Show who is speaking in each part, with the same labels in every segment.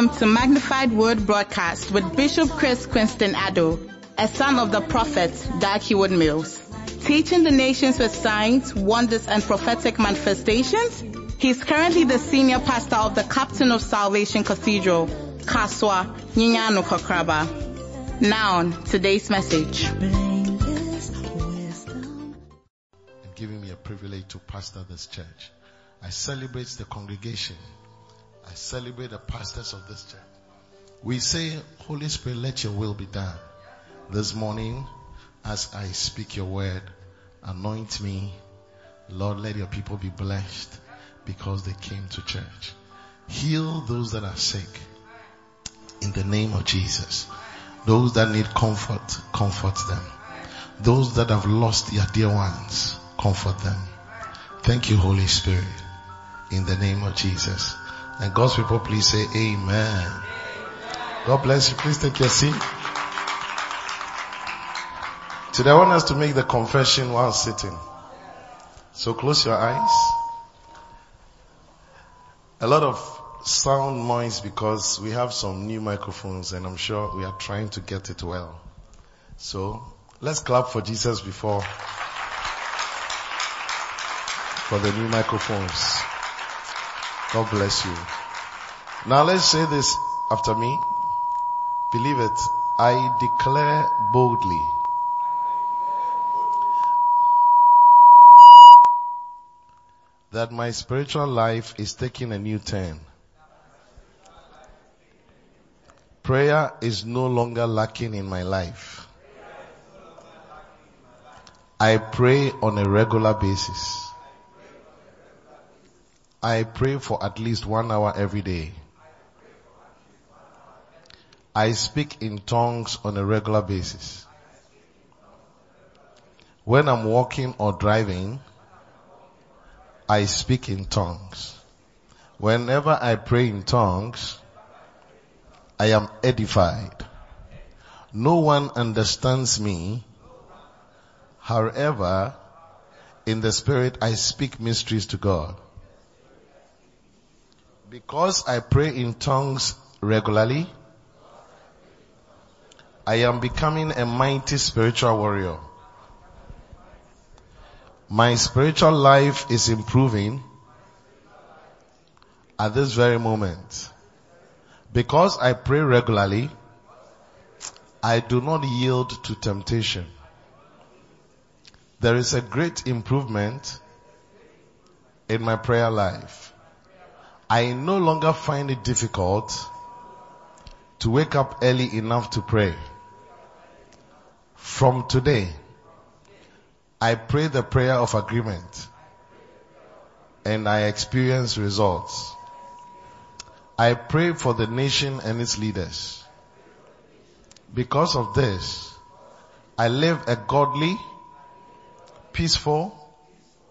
Speaker 1: Welcome to Magnified Word Broadcast with Bishop Chris Quinston Addo, a son of the prophet Heward Mills. Teaching the nations with signs, wonders, and prophetic manifestations, he's currently the senior pastor of the Captain of Salvation Cathedral, Kasoa Nyanyano Kokraba. Now, today's message.
Speaker 2: And giving me a privilege to pastor this church. I celebrate the congregation. I celebrate the pastors of this church. We say, Holy Spirit, let your will be done. This morning, as I speak your word, anoint me. Lord, let your people be blessed because they came to church. Heal those that are sick in the name of Jesus. Those that need comfort, comfort them. Those that have lost their dear ones, comfort them. Thank you, Holy Spirit, in the name of Jesus. And God's people, please say amen. God bless you. Please take your seat. Today I want us to make the confession while sitting. So close your eyes. A lot of sound noise because we have some new microphones and I'm sure we are trying to get it well. So let's clap for Jesus before for the new microphones. God bless you. Now let's say this after me. Believe it. I declare boldly that my spiritual life is taking a new turn. Prayer is no longer lacking in my life. I pray on a regular basis. I pray for at least one hour every day. I speak in tongues on a regular basis. When I'm walking or driving, I speak in tongues. Whenever I pray in tongues, I am edified. No one understands me. However, in the spirit, I speak mysteries to God. Because I pray in tongues regularly, I am becoming a mighty spiritual warrior. My spiritual life is improving at this very moment. Because I pray regularly, I do not yield to temptation. There is a great improvement in my prayer life. I no longer find it difficult to wake up early enough to pray. From today, I pray the prayer of agreement and I experience results. I pray for the nation and its leaders. Because of this, I live a godly, peaceful,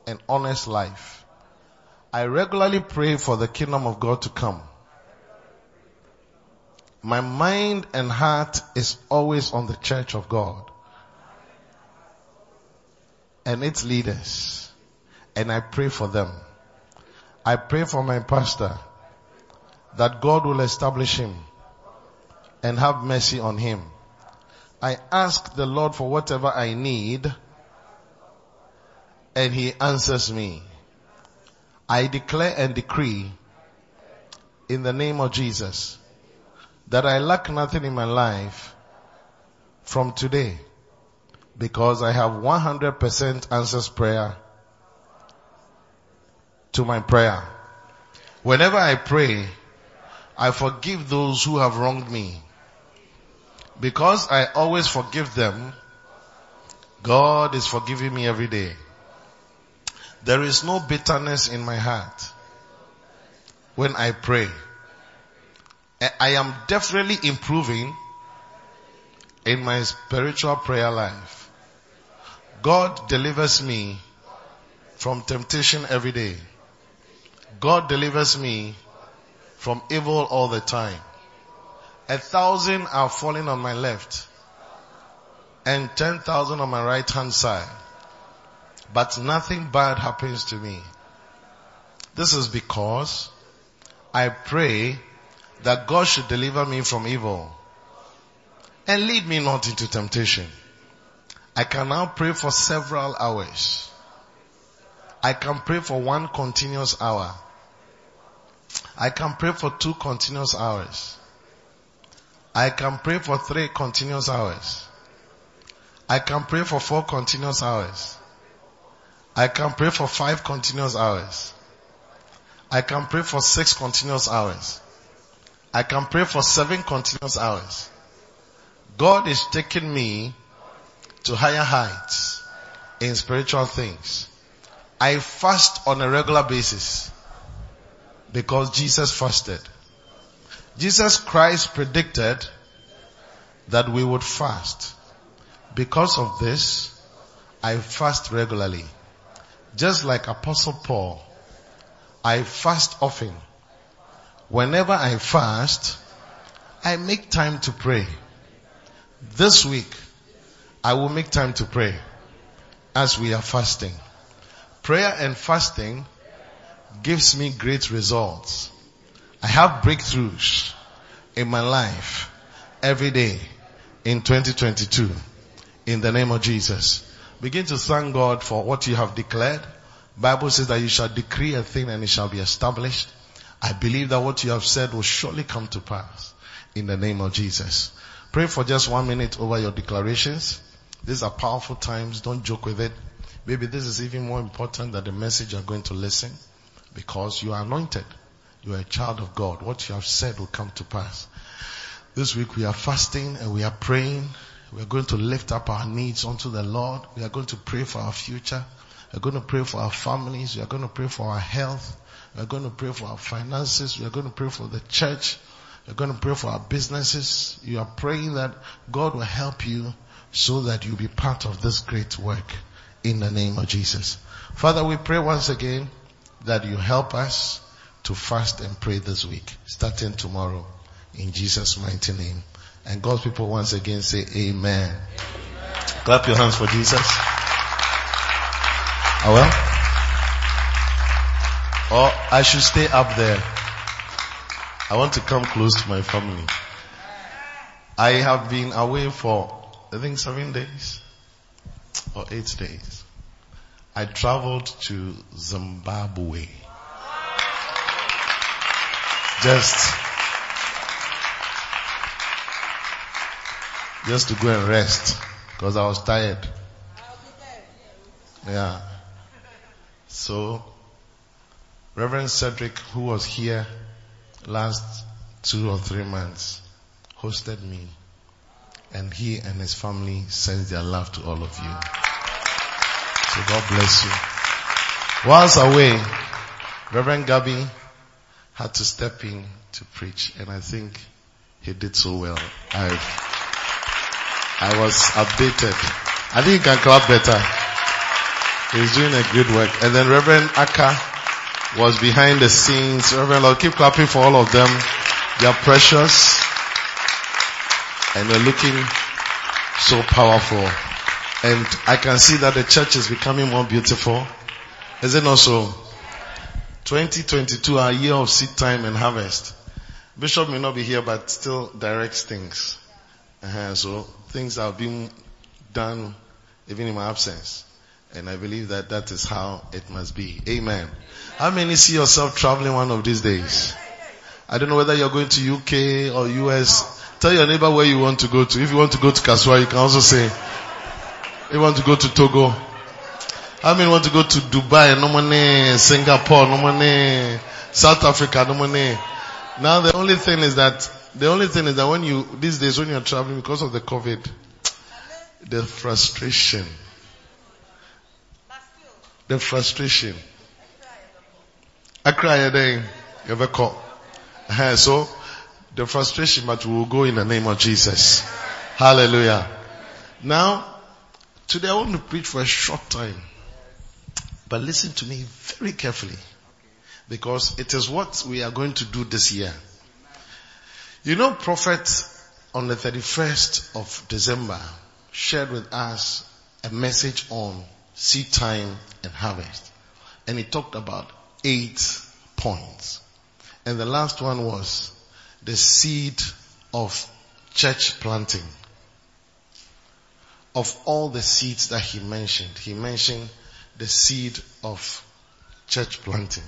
Speaker 2: and honest life. I regularly pray for the kingdom of God to come. My mind and heart is always on the church of God and its leaders. And I pray for them. I pray for my pastor that God will establish him and have mercy on him. I ask the Lord for whatever I need and he answers me. I declare and decree in the name of Jesus that I lack nothing in my life from today because I have 100% answers prayer to my prayer. Whenever I pray, I forgive those who have wronged me. Because I always forgive them, God is forgiving me every day. There is no bitterness in my heart when I pray. Eh, I am definitely improving in my spiritual prayer life. God delivers me from temptation every day. God delivers me from evil all the time. A thousand are falling on my left and ten thousand on my right hand side. But nothing bad happens to me. This is because I pray that God should deliver me from evil and lead me not into temptation. I can now pray for several hours. I can pray for one continuous hour. I can pray for two continuous hours. I can pray for three continuous hours. I can pray for four continuous hours. I can pray for five continuous hours. I can pray for six continuous hours. I can pray for seven continuous hours. God is taking me to higher heights in spiritual things. I fast on a regular basis because Jesus fasted. Jesus Christ predicted that we would fast. Because of this, I fast regularly. Just like Apostle Paul, I fast often. Whenever I fast, I make time to pray. This week, I will make time to pray as we are fasting. Prayer and fasting gives me great results. I have breakthroughs in my life every day in 2022 in the name of Jesus. Begin to thank God for what you have declared. Bible says that you shall decree a thing and it shall be established. I believe that what you have said will surely come to pass in the name of Jesus. Pray for just one minute over your declarations. These are powerful times. Don't joke with it. Maybe this is even more important than the message you're going to listen because you are anointed. You are a child of God. What you have said will come to pass. This week we are fasting and we are praying. We are going to lift up our needs unto the Lord. We are going to pray for our future. We are going to pray for our families. We are going to pray for our health. We are going to pray for our finances. We are going to pray for the church. We are going to pray for our businesses. You are praying that God will help you so that you be part of this great work in the name of Jesus. Father, we pray once again that you help us to fast and pray this week, starting tomorrow in Jesus' mighty name. And God's people once again say amen. amen. Clap your hands for Jesus. Oh well? Or I should stay up there. I want to come close to my family. I have been away for, I think seven days or eight days. I traveled to Zimbabwe. Just, just to go and rest because I was tired. Yeah. So, Reverend Cedric, who was here last two or three months, hosted me and he and his family sends their love to all of you. So God bless you. Whilst away, Reverend Gabby had to step in to preach and I think he did so well. I, I was updated. I think he can clap better. He's doing a good work. And then Reverend Aka was behind the scenes. Reverend Lord, keep clapping for all of them. They are precious and they're looking so powerful. And I can see that the church is becoming more beautiful. Is it not so? 2022, our year of seed time and harvest. Bishop may not be here, but still directs things. Uh-huh. So things are being done even in my absence. And I believe that that is how it must be. Amen. How many see yourself traveling one of these days? I don't know whether you're going to UK or US. Tell your neighbor where you want to go to. If you want to go to Kasoa, you can also say, you want to go to Togo. How many want to go to Dubai, no money, Singapore, no money, South Africa, no money. Now the only thing is that, the only thing is that when you, these days when you're traveling because of the COVID, the frustration, the frustration. I cry a day, you ever call. So, the frustration, but we will go in the name of Jesus. Hallelujah. Now, today I want to preach for a short time. But listen to me very carefully. Because it is what we are going to do this year. You know, Prophet on the 31st of December shared with us a message on seed time and harvest. And he talked about eight points. And the last one was the seed of church planting. Of all the seeds that he mentioned, he mentioned the seed of church planting.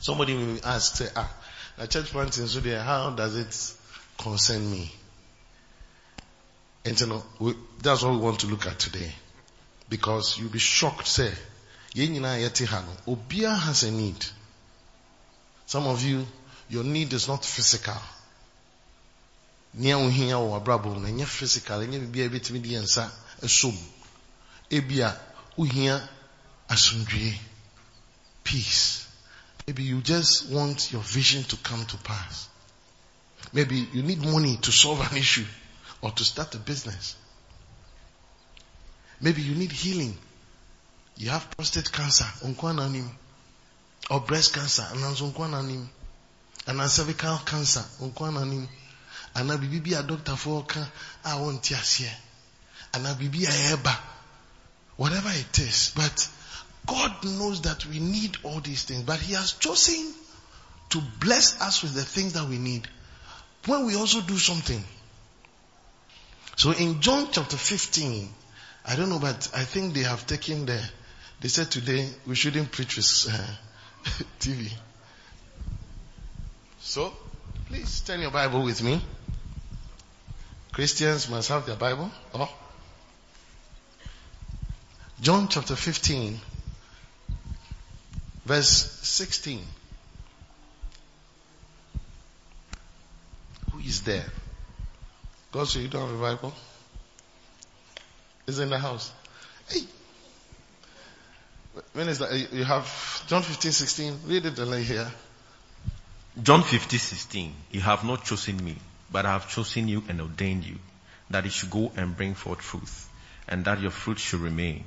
Speaker 2: Somebody will ask, ah, the church planting, so there, how does it concern me? And you know, that's what we want to look at today. Because you'll be shocked, no, obiara has a need. Some of you, your need is not physical. Nea ohia wɔ abrabɔ mu no, ɛnyɛ physical, ɛnyɛ biribi a ebetumi de yɛn nsa ɛsom. Ebia, ohia asomdwie, peace. Maybe you just want your vision to come to pass. Maybe you need money to solve an issue or to start a business. Maybe you need healing. You have prostate cancer, unkwana or breast cancer, unkwana and cervical cancer, unkwana and a bibi a doctor for I want here, and a bibi a eba, whatever it is. But God knows that we need all these things, but He has chosen to bless us with the things that we need when we also do something. So in John chapter 15, I don't know, but I think they have taken the, they said today we shouldn't preach with uh, TV. So, please turn your Bible with me. Christians must have their Bible. Oh. John chapter 15, verse 16. Who is there? God, said, you don't have a Bible? Is in the house. Hey. When is that? You have John 15, 16. Read it and lay here.
Speaker 3: John 15, 16. You have not chosen me, but I have chosen you and ordained you, that you should go and bring forth fruit, and that your fruit should remain,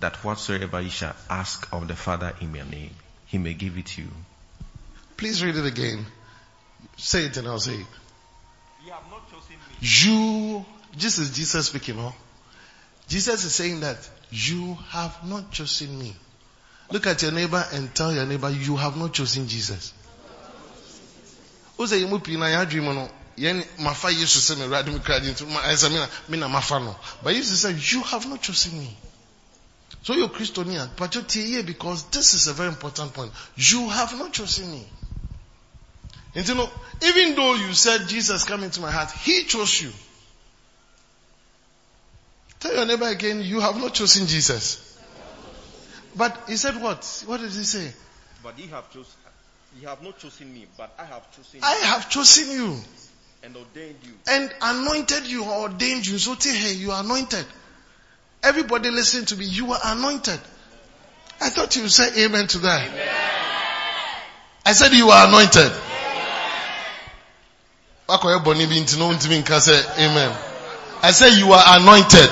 Speaker 3: that whatsoever you shall ask of the Father in my name, he may give it to you.
Speaker 2: Please read it again. Say it and I'll say it.
Speaker 3: You have not chosen me.
Speaker 2: You, this is Jesus speaking, huh? Jesus is saying that you have not chosen me. Look at your neighbor and tell your neighbor you have not chosen Jesus. Who say you pii na ya dream no yen mafa yesu say me radi me kradi nti ma esa me na me na mafa no. But Jesus said you have not chosen me. So you're Christian but you're here because this is a very important point. You have not chosen me. And you know, even though you said Jesus come into my heart, He chose you. Tell your neighbor again, you have not chosen Jesus. But he said what? What did he say?
Speaker 3: But ye have chosen, ye have not chosen me, but I have chosen
Speaker 2: I have chosen you
Speaker 3: you and ordained you.
Speaker 2: and anointed you or ordained you. So tell you are anointed. Everybody listen to me. You are anointed. I thought you would say amen to that. I said you are anointed. Wakɔyɛ bɔnne bi nti na wontumi nka sɛ amen. I said you are anointed.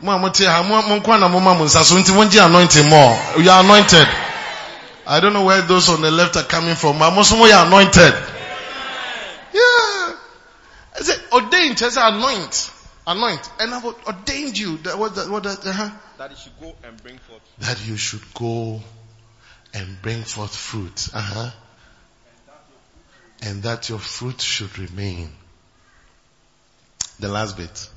Speaker 2: Mo a mote ha, mo mo nkwa na mo ma mo nsa so nti wongye anointing more. You are anointed. I don't know where those on the left are coming from, but most of you are anointed. Yeah. I said ordained, I said anoint. Anoint. And I've ordained you. That, what, that, what, that, uh-huh.
Speaker 3: That you should go and bring forth
Speaker 2: that you should go and bring forth fruit. Uh-huh. And that your fruit should remain. The last bit.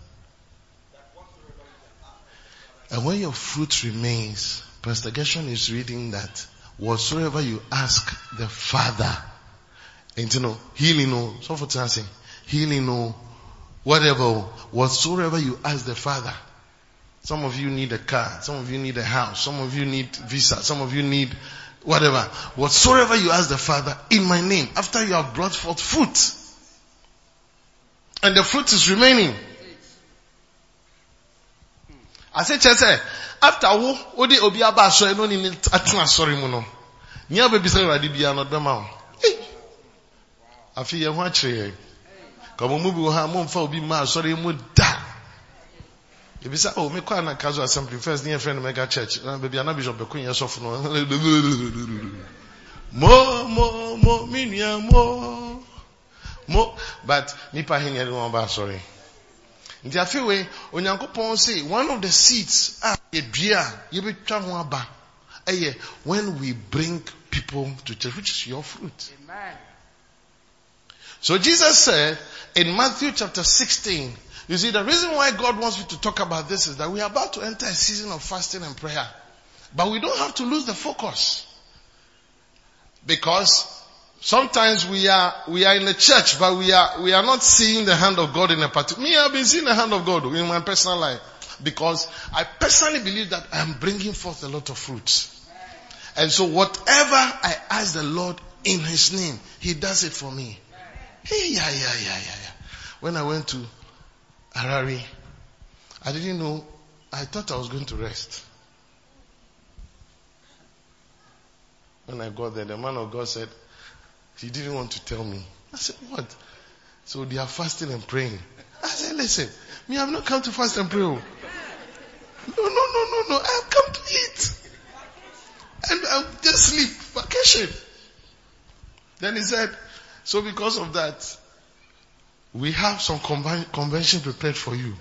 Speaker 2: And when your fruit remains, Pastor Gershon is reading that whatsoever you ask the Father, and you know, healing, no, so for saying, healing, no, whatever, whatsoever you ask the Father, some of you need a car. Some of you need a house. Some of you need visa. Some of you need whatever. Whatsoever you ask the Father in my name, after you have brought forth fruit. And the fruit is remaining. I say, say, after wo, de obi aba asɔre no ne atena asɔre mu no. Ni abebi sɛ Awurade bia no. Kɔmɔ mu bi ha, momfa obi da. oh me kɔ anaka so assembly first mega church na baabi ana bishop no Mo, mo, mo, minia, mo. Mo, but nipa hin ba. Nti one of the seeds a ho aba when we bring people to church, which is your fruit. So Jesus said in Matthew chapter 16, you see, the reason why God wants you to talk about this is that we are about to enter a season of fasting and prayer. But we don't have to lose the focus. Because sometimes we are, we are in the church, but we are, we are not seeing the hand of God in a particular, me, I've been seeing the hand of God in my personal life. Because I personally believe that I'm bringing forth a lot of fruits. And so whatever I ask the Lord in His name, He does it for me. Hey, yeah, yeah, yeah, yeah, yeah. When I went to Harare, I didn't know, I thought I was going to rest. When I got there, the man of God said, he didn't want to tell me. I said, what? So they are fasting and praying. I said, listen, me, I've not come to fast and pray. oh. No, no, no, no, no. I've come to eat. And I'll just sleep. Vacation. Then he said, so because of that, we have some conven- convention prepared for you.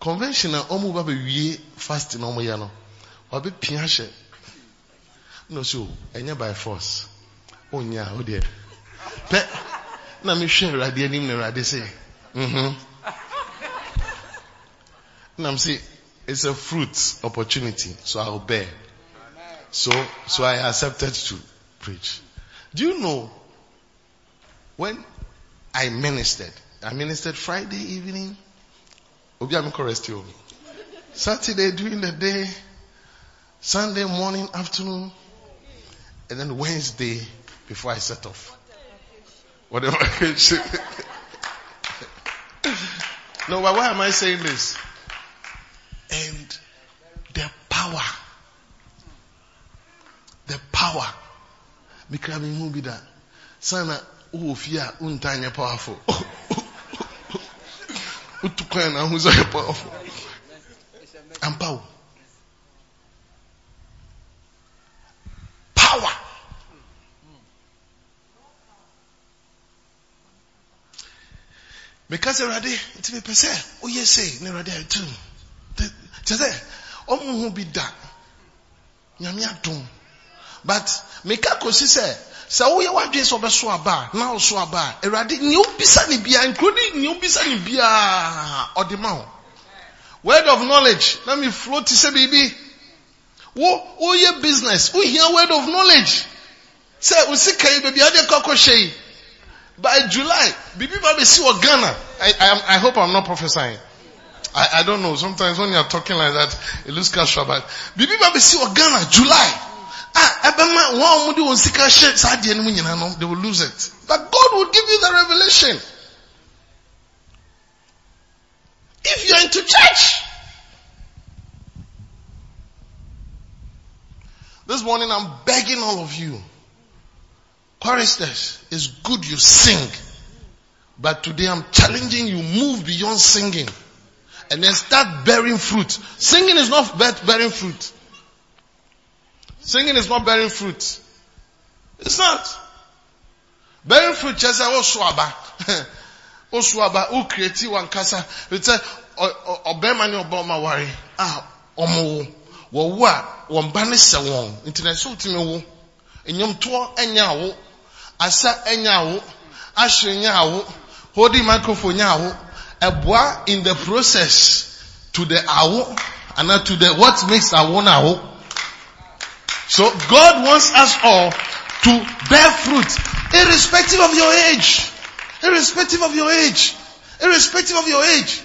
Speaker 2: Convention na ọmụ ba bɛwie fasting ọmụ ya no, ọbɛ pia hyɛ. No so, ɛnyɛ by force. Onya, o deɛ. Pɛ, na mehwɛ Awurade anim na Awurade sɛ, mhm. Na m say, it's a fruit opportunity, so I'll bear. So, so I accepted to preach. Do you know when I ministered, I ministered Friday evening. Saturday during the day, Sunday morning, afternoon, and then Wednesday before I set off. Whatever. no, but why am I saying this? And the power, the power, mikra mi hu bi da, sana wowɔ fie a wontaa nyɛ powerful. Wotu kwan na ahu sɛ ɔyɛ powerful. Ampa wo. Power. Meka sɛ awurade nti mepɛ sɛ woyɛ sei na awurade atum kyɛ sɛ ɔmo ho bi da. Nyame adom but meka kɔsi sɛ sɛ woyɛ w'adwene sɛ ɔbɛso aba a na ɔso aba a awurade nea wobisa ne biara ne nea wobisa ne biara ɔde ma wo word of knowledge na me flow te sɛ biribi wo woyɛ business wohia word of knowledge. Sɛ wo sika yi baabi ade kɔkɔ hyɛ yi by july biribi ba bɛsi wɔ ghana. I, I, I hope i'm not prophesying. I, I don't know. Sometimes when you're talking like that it looks casual but biribi ba bɛsi wɔ ghana july Ah, ɛbɛma wɔn a wɔde wɔn sika no, they will lose it. But God will give you the revelation. If you're into church. This morning I'm begging all of you. Choristers, it's good you sing. But today I'm challenging you, move beyond singing. And then start bearing fruit. Singing is not bearing fruit. Singing is not bearing fruit. It's not. Bearing fruit just say, oh, swaba. Oh, swaba. Oh, creative one kasa. It's a, ọbẹ̀rẹ̀mà ni ọba ọma wari. Ah, ọmọ wo. Wọ wo a, wọn ba ne sẹ wọn. Nti na ẹsẹ otimi wo. Asa ẹnya awo. Ahyere nya awo. Holding microphone nya awo. Ẹboa in the process to the awo. And to the, what makes awo na awo. So God wants us all to bear fruit, irrespective of your age. Irrespective of your age. Irrespective of your age.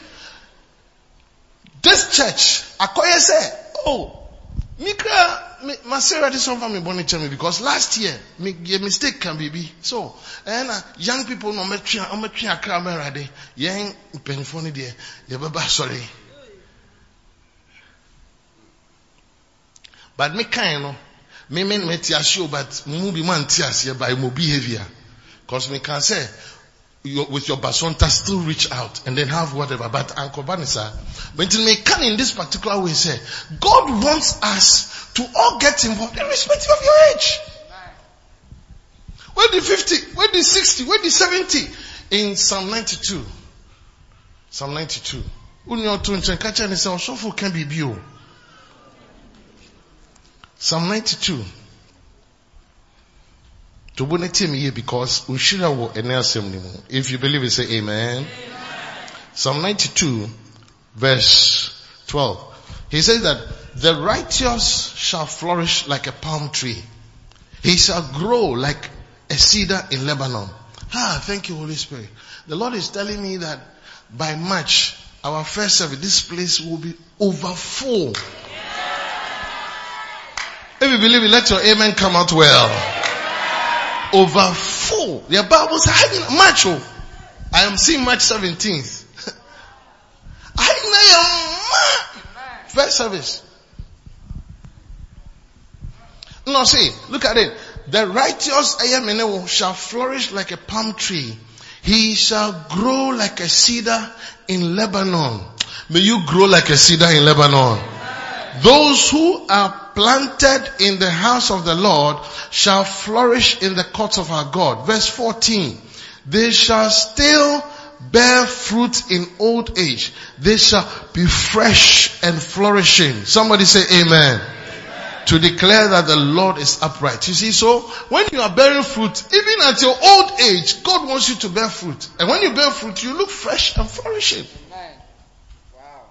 Speaker 2: This church, Akoya oh, Mikra, Sarah did something me bonnet me because last year, a mistake can be. So, and young people no metri, no oh, metri akra me rade, young penifoni there, you baba sorry. But me kind no, me me me ti asio but mu bi man ti asie by mo behavior. Cause me can say, your, with your basonta still reach out and then have whatever. But Uncle Banisa, but may come in this particular way say, God wants us to all get involved irrespective of your age. Where the 50, where the 60, where the 70 in Psalm 92. Psalm 92. Unyo to kacha ni sa osofo kan bibi o. Psalm 92. To bo team here because ushira wo ene asem ni. If you believe it say amen. amen. Psalm 92 verse 12. He says that the righteous shall flourish like a palm tree. He shall grow like a cedar in Lebanon. Ah, thank you Holy Spirit. The Lord is telling me that by March, our first service, this place will be over full. If you believe it, let your amen come out well over full. Your Bible says, I March. Oh, I am seeing March 17th. I know your am first service. No, see, look at it. The righteous Ayamenewo shall flourish like a palm tree. He shall grow like a cedar in Lebanon. May you grow like a cedar in Lebanon. Those who are planted in the house of the Lord shall flourish in the courts of our God. Verse 14. They shall still bear fruit in old age. They shall be fresh and flourishing. Somebody say amen. amen. To declare that the Lord is upright. You see, so when you are bearing fruit, even at your old age, God wants you to bear fruit. And when you bear fruit, you look fresh and flourishing. Wow.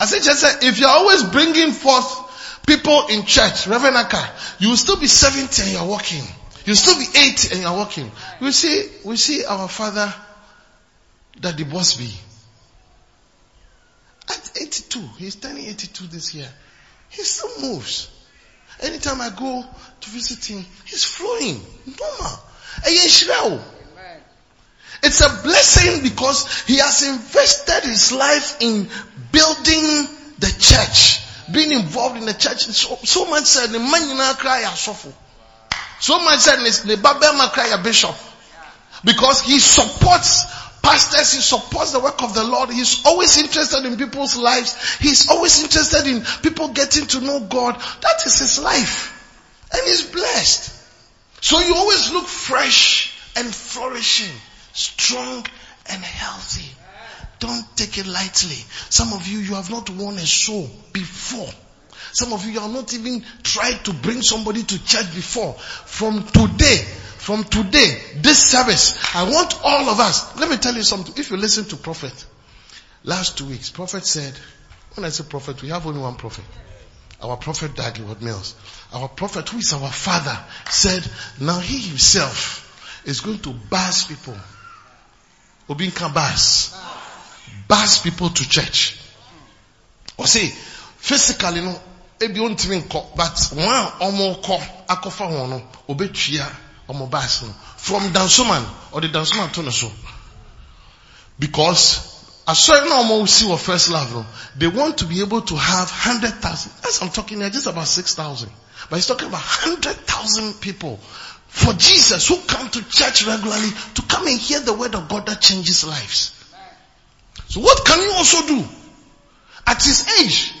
Speaker 2: I said, just if you're always bringing forth people in church, Reverend Aka, you will still be 70 and you're walking. You'll still be 80 and you're walking. We see, we see our father, Daddy Bosby. At 82, he's turning 82 this year. He still moves. Anytime I go to visit him, he's flowing. Normal. It's a blessing because he has invested his life in building the church, being involved in the church. So, much said the man you know cry suffer. So much said the Babema cry a bishop. Because he supports pastors, he supports the work of the Lord. He's always interested in people's lives. He's always interested in people getting to know God. That is his life. And he's blessed. So you always look fresh and flourishing, strong and healthy. Don't take it lightly. Some of you, you have not won a soul before. Some of you, you have not even tried to bring somebody to church before. From today, from today, this service, I want all of us. Let me tell you something. If you listen to prophet, last two weeks, prophet said, when I say prophet, we have only one prophet. Our prophet Daddy Ward Mills. Our prophet, who is our father, said, now he himself is going to bus people. Obinka bus bus people to church. Or say, physically no, ebi ontimi nkɔ, but wɔn a wɔn kɔ akɔfa wɔn no, obetua wɔn bus no from dansoman or the dansoman to ne. Because asɔre na wɔn si wɔ first level, they want to be able to have hundred thousand. As I'm talking here, just about six thousand. But he's talking about hundred thousand people for Jesus who come to church regularly to come and hear the word of God that changes lives. So what can you also do? At his age.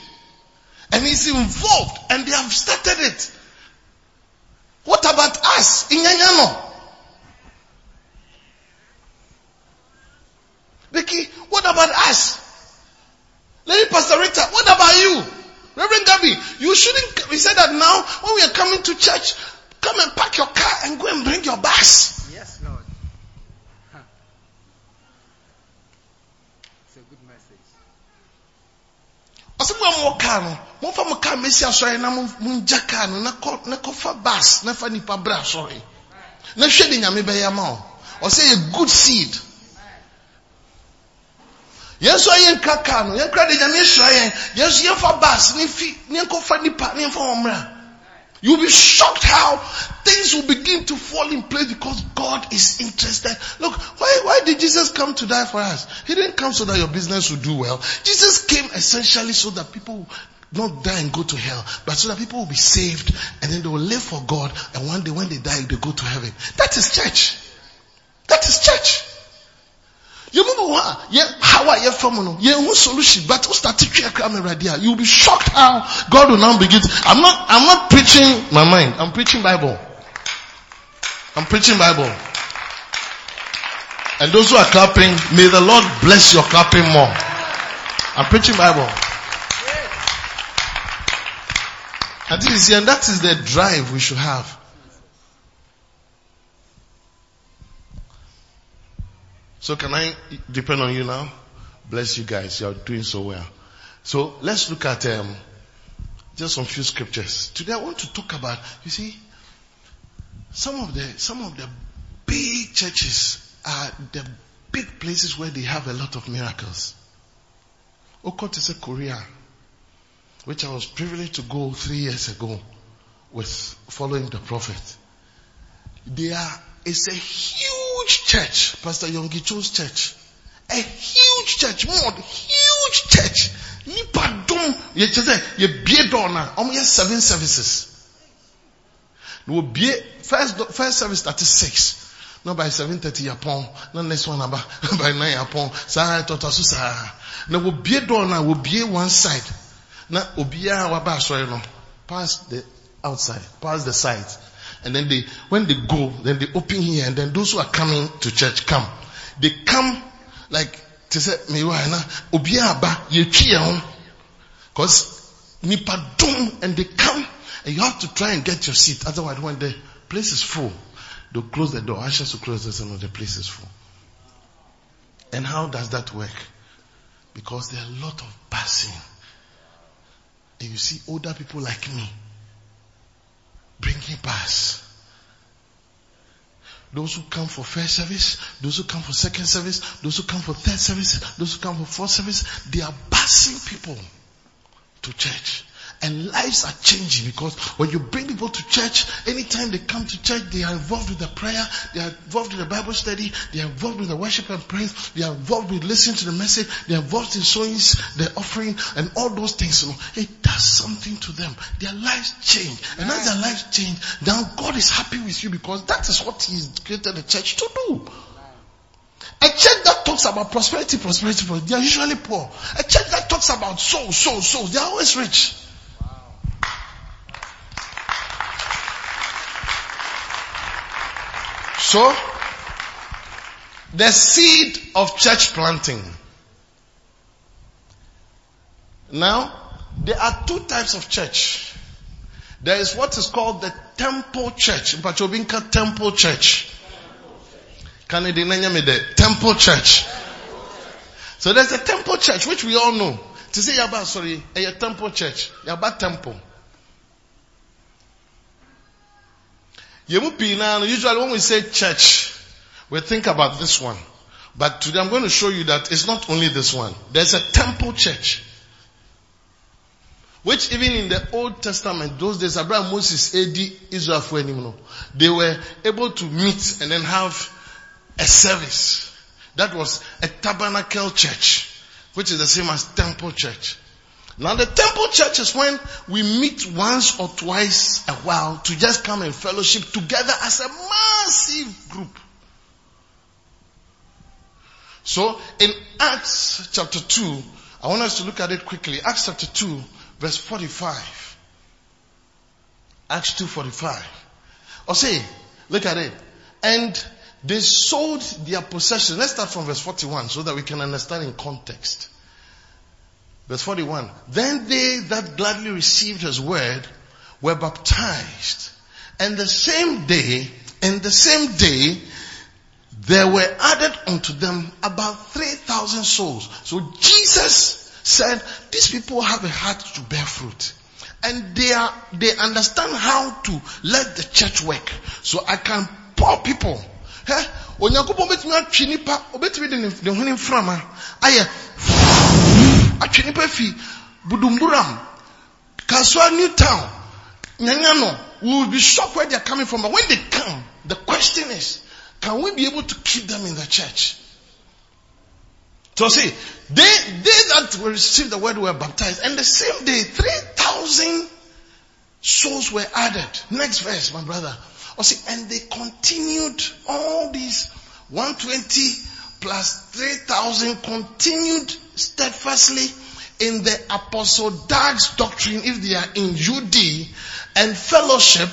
Speaker 2: And he's involved and they have started it. What about us in Yanyano? Becky, what about us? Lady Pastor Rita, what about you? Reverend Gabby, you shouldn't, we said that now when we are coming to church, come and pack your car and go and bring your bags. Ɔsɛ mo a mo kaa no momfa mo kaa mesi asɔre na mongya kaa no na kɔfa bus na fa nipa brɛ asɔre. Na hwɛ de nyame bɛyɛ ma wo. Ɔsɛ yɛ good seed. Yɛn nso yɛnkra kaa no yɛnkra de nyame hyira yɛn. Yɛn nso yɛmfa bus ne fi ne yɛnkɔfa nipa ne yɛmfa wɔn mmra You'll be shocked how things will begin to fall in place because God is interested. Look, why, why did Jesus come to die for us? He didn't come so that your business would do well. Jesus came essentially so that people not die and go to hell, but so that people will be saved and then they will live for God and one day when they die, they go to heaven. That is church. That is church. Wɔ hɔ a yɛ how a yɛfa mu no yɛn solution but o start twɛ kra mi awurade a you will be shocked how God will now begin. I'm not I'm not preaching my mind. I'm preaching Bible. I'm preaching Bible. And those who are clapping, may the Lord bless your clapping more. I'm preaching Bible. And this is, and that is the drive we should have. So can I depend on you now? Bless you guys. You are doing so well. So let's look at um, just some few scriptures. Today I want to talk about, you see, some of the some of the big churches are the big places where they have a lot of miracles. Okot is a Korea, which I was privileged to go three years ago with following the prophet. They are, it's a huge church, Pastor Yonggi Cho's church. A huge church, more huge church. Nipa dom, ye just ye bie door na, omo ye seven services. No bie, first, first service started six. No by 7.30 yapon, no next one about, by 9 yapon, saa tota so saa. Na wo bie door na, wo bie one side. Na obiya waba asɔre no, pass the outside, pass the side. And then they, when they go, then they open here and then those who are coming to church come. They come like, te sɛ, mewa na, obiya aba. Cause nipa dom and they come and you have to try and get your seat. Otherwise when the place is full, they'll close the door. Ushers will close the door. The place is full. And how does that work? Because there are a lot of passing. And you see older people like me bringing pass. Those who come for first service, those who come for second service, those who come for third service, those who come for fourth service, they are passing people to church. And lives are changing because when you bring people to church, anytime they come to church, they are involved with the prayer, they are involved with the Bible study, they are involved with the worship and praise, they are involved with listening to the message, they are involved in sowing the offering and all those things. You know, it does something to them. Their lives change. And as their lives change, then God is happy with you because that is what He's created the church to do. A church that talks about prosperity, prosperity, prosperity, they are usually poor. A church that talks about souls, souls, souls, they are always rich. So, the seed of church planting. Now, there are two types of church. There is what is called the temple church. Mpachobinka temple church. Can you deny me the temple church? So there's a temple church which we all know. To say Yaba, sorry, a temple church. Yaba temple. Usually when we say church, we think about this one. But today I'm going to show you that it's not only this one. There's a temple church. Which even in the Old Testament, those days, Abraham, Moses, AD, Israel, for they were able to meet and then have a service. That was a tabernacle church, which is the same as temple church. Now the temple church is when we meet once or twice a while to just come and fellowship together as a massive group. So in Acts chapter 2, I want us to look at it quickly. Acts chapter 2 verse 45. Acts 2.45. Or say, look at it. And they sold their possession. Let's start from verse 41 so that we can understand in context. Verse 41. Then they that gladly received his word were baptized. And the same day, and the same day, there were added unto them about 3,000 souls. So Jesus said, these people have a heart to bear fruit. And they are, they understand how to let the church work. So I can pour people. Ayɛ atwe nipa fi Buduburam Kasoa new town nyanyano we will be shocked where they are coming from but when they come the question is can we be able to keep them in the church so see, they, they that will receive the word were baptized and the same day 3,000 souls were added. Next verse, my brother. Oh see, and they continued all these 120 plus 3,000 continued steadfastly in the apostle Dag's doctrine if they are in UD and fellowship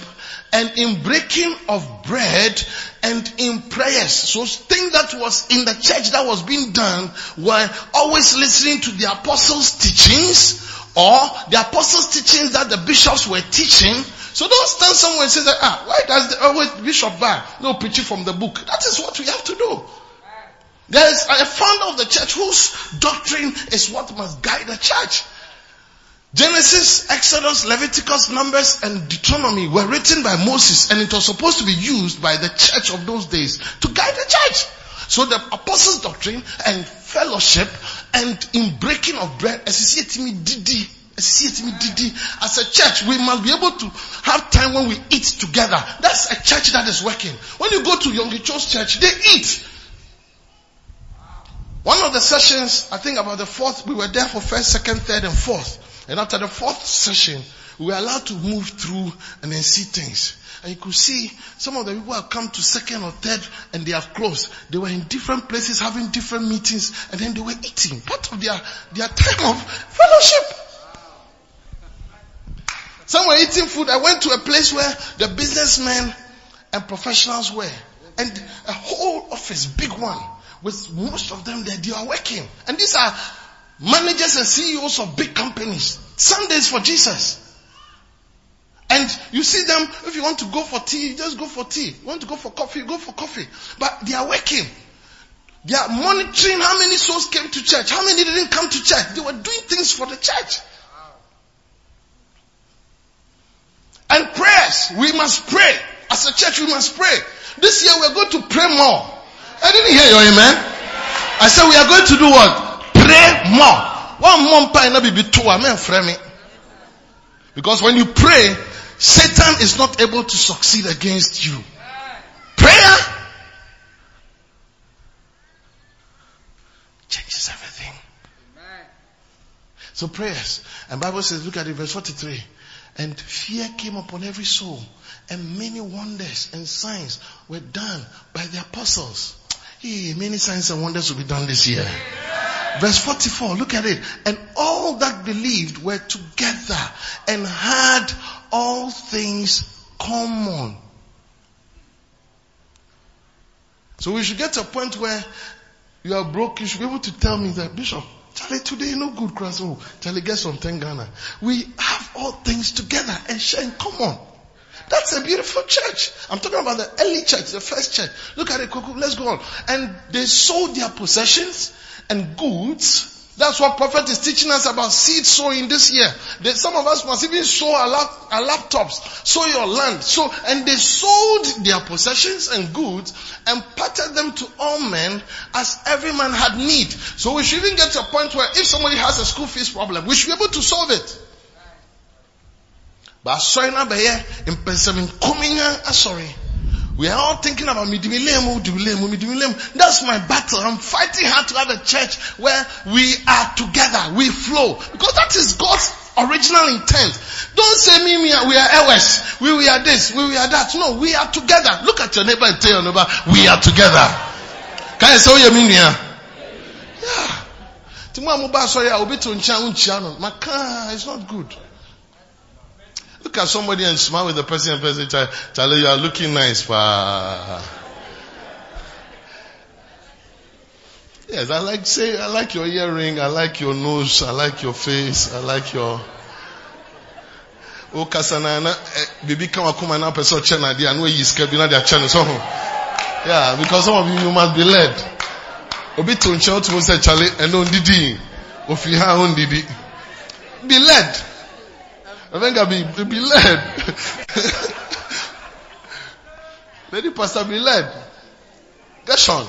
Speaker 2: and in breaking of bread and in prayers. So things that was in the church that was being done were always listening to the apostles' teachings or the apostles' teachings that the bishops were teaching. So don't stand somewhere and say that, ah, why does the always bishop bar no preaching from the book? That is what we have to do. There is a founder of the church whose doctrine is what must guide the church. Genesis, Exodus, Leviticus, Numbers, and Deuteronomy were written by Moses and it was supposed to be used by the church of those days to guide the church. So the apostles' doctrine and fellowship and in breaking of bread, as a church, we must be able to have time when we eat together. That's a church that is working. When you go to Yonggi Cho's church, they eat. One of the sessions, I think about the fourth, we were there for first, second, third, and fourth. And after the fourth session, we were allowed to move through and then see things. And you could see some of the people have come to second or third and they have closed. They were in different places having different meetings and then they were eating. Part of their, their time of fellowship. Some were eating food. I went to a place where the businessmen and professionals were. And a whole office, big one, with most of them there, they are working. And these are managers and CEOs of big companies. Sundays for Jesus. And you see them, if you want to go for tea, just go for tea. You want to go for coffee, go for coffee. But they are working. They are monitoring how many souls came to church, how many didn't come to church. They were doing things for the church. And prayers, we must pray. As a church, we must pray. This year we're going to pray more. I didn't hear you, amen. I said we are going to do what? pray more. One more pie not be two amen Because when you pray, Satan is not able to succeed against you. Prayer changes everything. So prayers. And Bible says, look at it, verse 43. And fear came upon every soul, and many wonders and signs were done by the apostles. Hey, many signs and wonders will be done this year. Verse 44, look at it. And all that believed were together and had all things common. So we should get to a point where you are broke. You should be able to tell me that, Bishop, Charlie, today no good cross. Oh, Charlie, get some 10 Ghana. We have all things together and share in common. That's a beautiful church. I'm talking about the early church, the first church. Look at it, let's go on. And they sold their possessions and goods. That's what prophet is teaching us about seed sowing this year. That some of us must even sow our, lap, our laptops, sow your land. So, and they sold their possessions and goods and parted them to all men as every man had need. So we should even get to a point where if somebody has a school fees problem, we should be able to solve it. Yeah, in Pennsylvania, coming, sorry. We are all thinking about midimilemu, oh, oh, midimilemu, midimilemu. That's my battle. I'm fighting hard to have a church where we are together, we flow. Because that is God's original intent. Don't say me, me, we are LS, we, we are this, we, we are that. No, we are together. Look at your neighbor and tell your neighbor, we are together. Can you say what you mean here? Yeah. Timu amuba sorry, I'll be to ncha Maka, it's not good. Look at somebody and smile with the person and person, Charlie, you are looking nice. Yes, I like say, I like your earring, I like your nose, I like your face, I like your. Oh, kasana na eh, come kuma na person chena dia no yi scared na dia channel so. Yeah, because some of you you must be led. Obi to nche to say Charlie and on didi. Ofi ha on didi. Be led. I think I'll be, be led. Lady Pastor be led. Get on.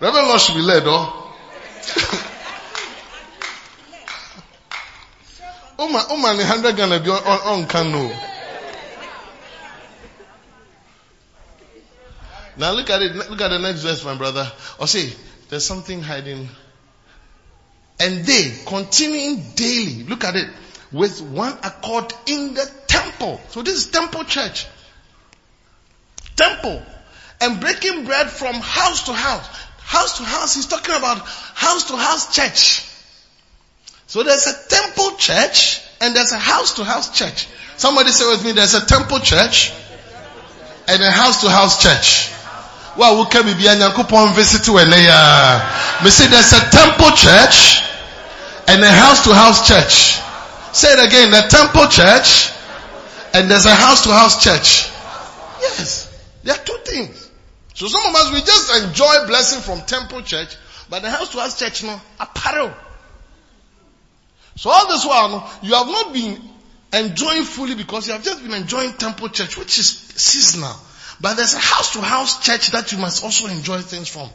Speaker 2: Reverend Lord should be led, oh. Oh my, oh my, hundred gonna be on, on, canoe. Now look at it, look at the next verse, my brother. Or see, there's something hiding. And they, continuing daily, look at it with one accord in the temple. So this is temple church. Temple. And breaking bread from house to house. house to house, he's talking about house to house church. So there's a temple church and there's a house to house church. Somebody say with me, there's a temple church and a house to house church. Well, we can be nyankopon visit to We say there's a temple church and a house to house church. Say it again, the temple church and there's a house to house church. Yes. There are two things. So some of us, we just enjoy blessing from temple church, but the house to house church, no, apparel. So all this while, you have not been enjoying fully because you have just been enjoying temple church, which is seasonal. But there's a house to house church that you must also enjoy things from.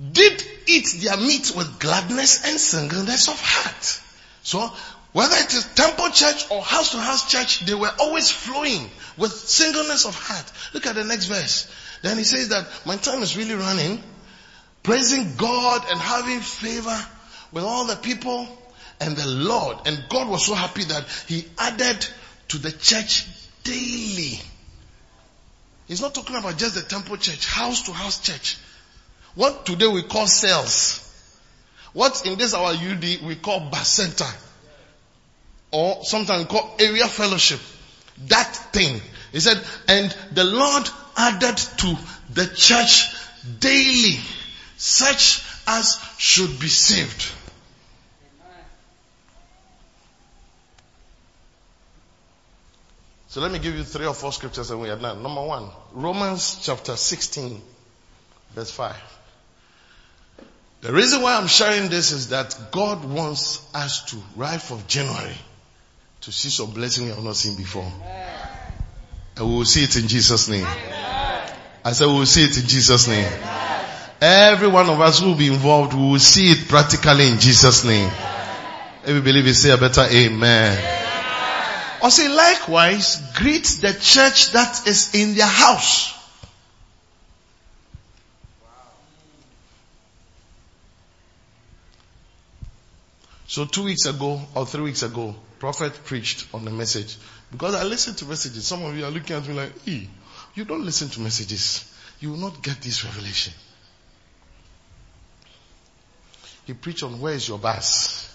Speaker 2: Did eat their meat with gladness and singleness of heart. So whether it is temple church or house to house church, they were always flowing with singleness of heart. Look at the next verse. Then he says that my time is really running, praising God and having favor with all the people and the Lord. And God was so happy that he added to the church daily. He's not talking about just the temple church, house to house church. What today we call cells. What in this our UD we call bus center or sometimes called area fellowship. That thing. He said, and the Lord added to the church daily such as should be saved. So let me give you three or four scriptures and we are done. Number one, Romans chapter 16, verse 5. The reason why I'm sharing this is that God wants us to, right from January, to see some blessing we have not seen before. And we will see it in Jesus' name. I said we will see it in Jesus' name. Every one of us who will be involved, we will see it practically in Jesus' name. If you believe it, say a better amen. Or say likewise, greet the church that is in their house. So two weeks ago or three weeks ago, prophet preached on the message. Because I listen to messages. Some of you are looking at me like, hey, you don't listen to messages. You will not get this revelation. He preached on where is your bus.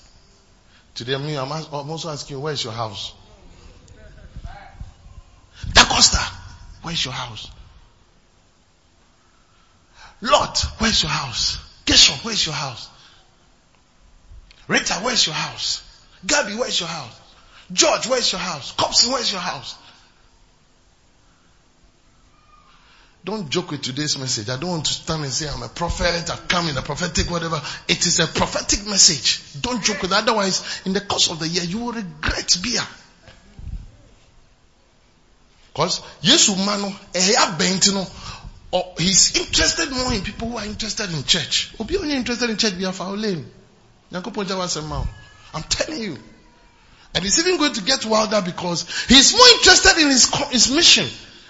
Speaker 2: Today, me, I'm also asking where is your house? Da Costa, where's your house? Lot, where's your house? Gershon, where's your house? Rita, where's your house? Gabby, where's your house? George, where's your house? Copson, where's your house? Don't joke with today's message. I don't want to stand and say I'm a prophet, I come in a prophetic whatever. It is a prophetic message. Don't joke with it. Otherwise, in the course of the year, you will regret beer. Because Yesu Mano, eh, he's interested more in people who are interested in church. Obi only interested in church, be a lane. I'm telling you. And he's even going to get wilder because he's more interested in his, his mission.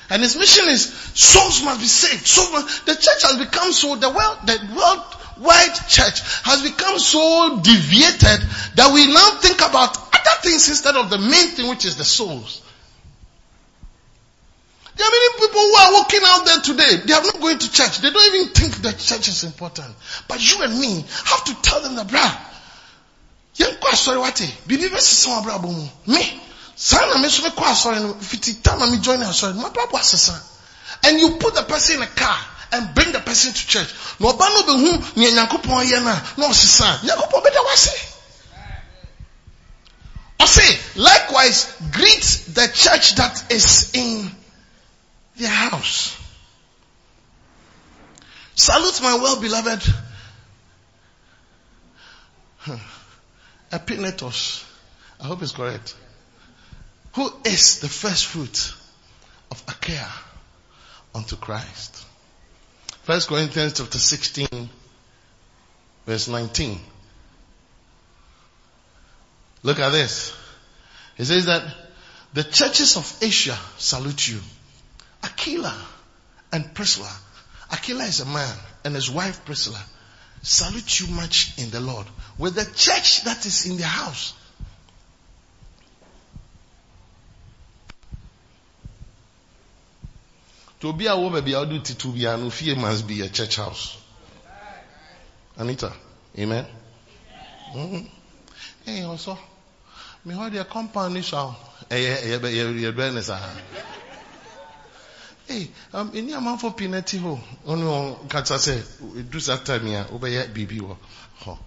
Speaker 2: And his mission is souls must be saved. So the church has become so, the world, the worldwide church has become so deviated that we now think about other things instead of the main thing which is the souls. There are many people who are walking out there today. They are not going to church. They don't even think that church is important. But you and me have to tell them that, bruh, yɛnkɔ asɔre wate biribi bɛsesa wɔ abrabɔ mu me saa na me nso mekɔ asɔre no fiti ta na me join asɔre no mabrabɔ asesa and you put the person in a car and bring the person to church na ɔba no bɛhu nea nyankopɔn yɛ no a na ɔsesa nyankopɔn bɛda wase ɔse likewise greet the church that is in their house salute my well beloved Epaenetus. I hope it's correct. Who is the first fruit of Achaia unto Christ? First Corinthians chapter 16 verse 19. Look at this. He says that the churches of Asia salute you. Aquila and Priscilla. Aquila is a man and his wife Priscilla salute you much in the Lord with the church that is in the house. To be a woman, be able to be an fear must be a church house. Anita, amen. Mm-hmm. Hey, also, me heard your compound is. ɛni amanfo pii ti hɔ ɔno kata sɛ edu saa time ah, a wɔbɛyɛ biribi wɔ hɔ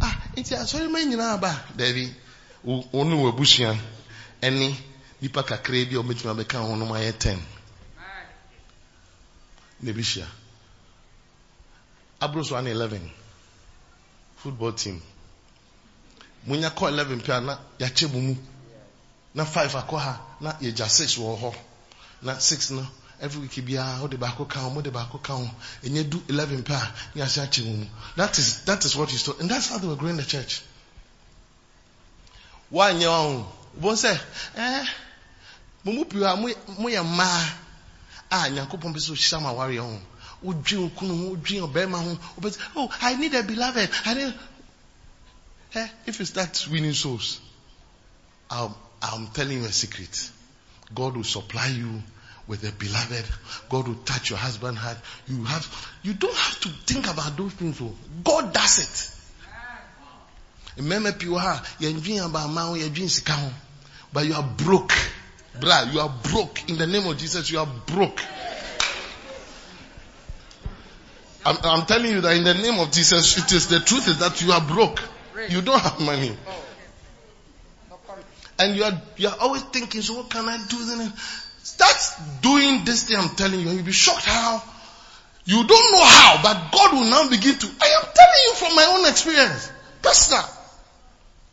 Speaker 2: ah nti asɔrima nyinaa ba dɛbi ɔno wɔ abusua ɛne nipa kakra bi a wɔbɛtumi abɛka wɔn nom ayɛ ten. Na hyia aburo so ano eleven. Football team. Mo nya kɔ eleven pia na yakyɛ mo mu na five akɔ ha na yɛgya six wɔ hɔ na six no. Every week biara wode baako ka ho mode baako ka ho ɛnyɛ du 11 pɛ a ase akyɛ mu mu that is that is what he told and that's how they were growing the church. Woanyɛ wa ho wobɛhu sɛ eh? Mo mu pii a moyɛ mmaa a nyankopɔn pɛ sɛ ɔhyira ma awareɛ ho wodwen kunu ho wodwen ɔbɛrima ho wobɛsɛ oh i need a beloved. I need eh, if you start winning souls I'm, I'm telling you a secret. God will supply you with a beloved god will touch your husband's heart you have you don't have to think about those things so god does it abaama ho yɛdwen sika ho but you are broke Blah, you are broke. In the name of Jesus, you are broke. I'm, I'm, telling you that in the name of Jesus, it is the truth is that you are broke. You don't have money. And you are, you are always thinking, so what can I do then? Start doing this thing I'm telling you and you'll be shocked how you don't know how, but God will now begin to, I am telling you from my own experience. Personal.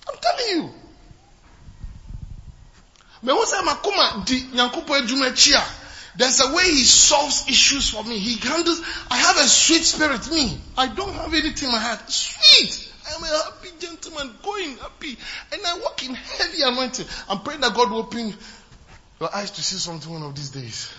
Speaker 2: I'm telling you. mehu sɛ makoma di nyankopɔn adwuma akyi a there's a way he solves issues for me he handles i have a sweet spirit me i don't have anything in my heart sweet I am a happy gentleman, going happy, and I walk in heavy anointing. I'm praying that God will open your eyes to see something one of these days.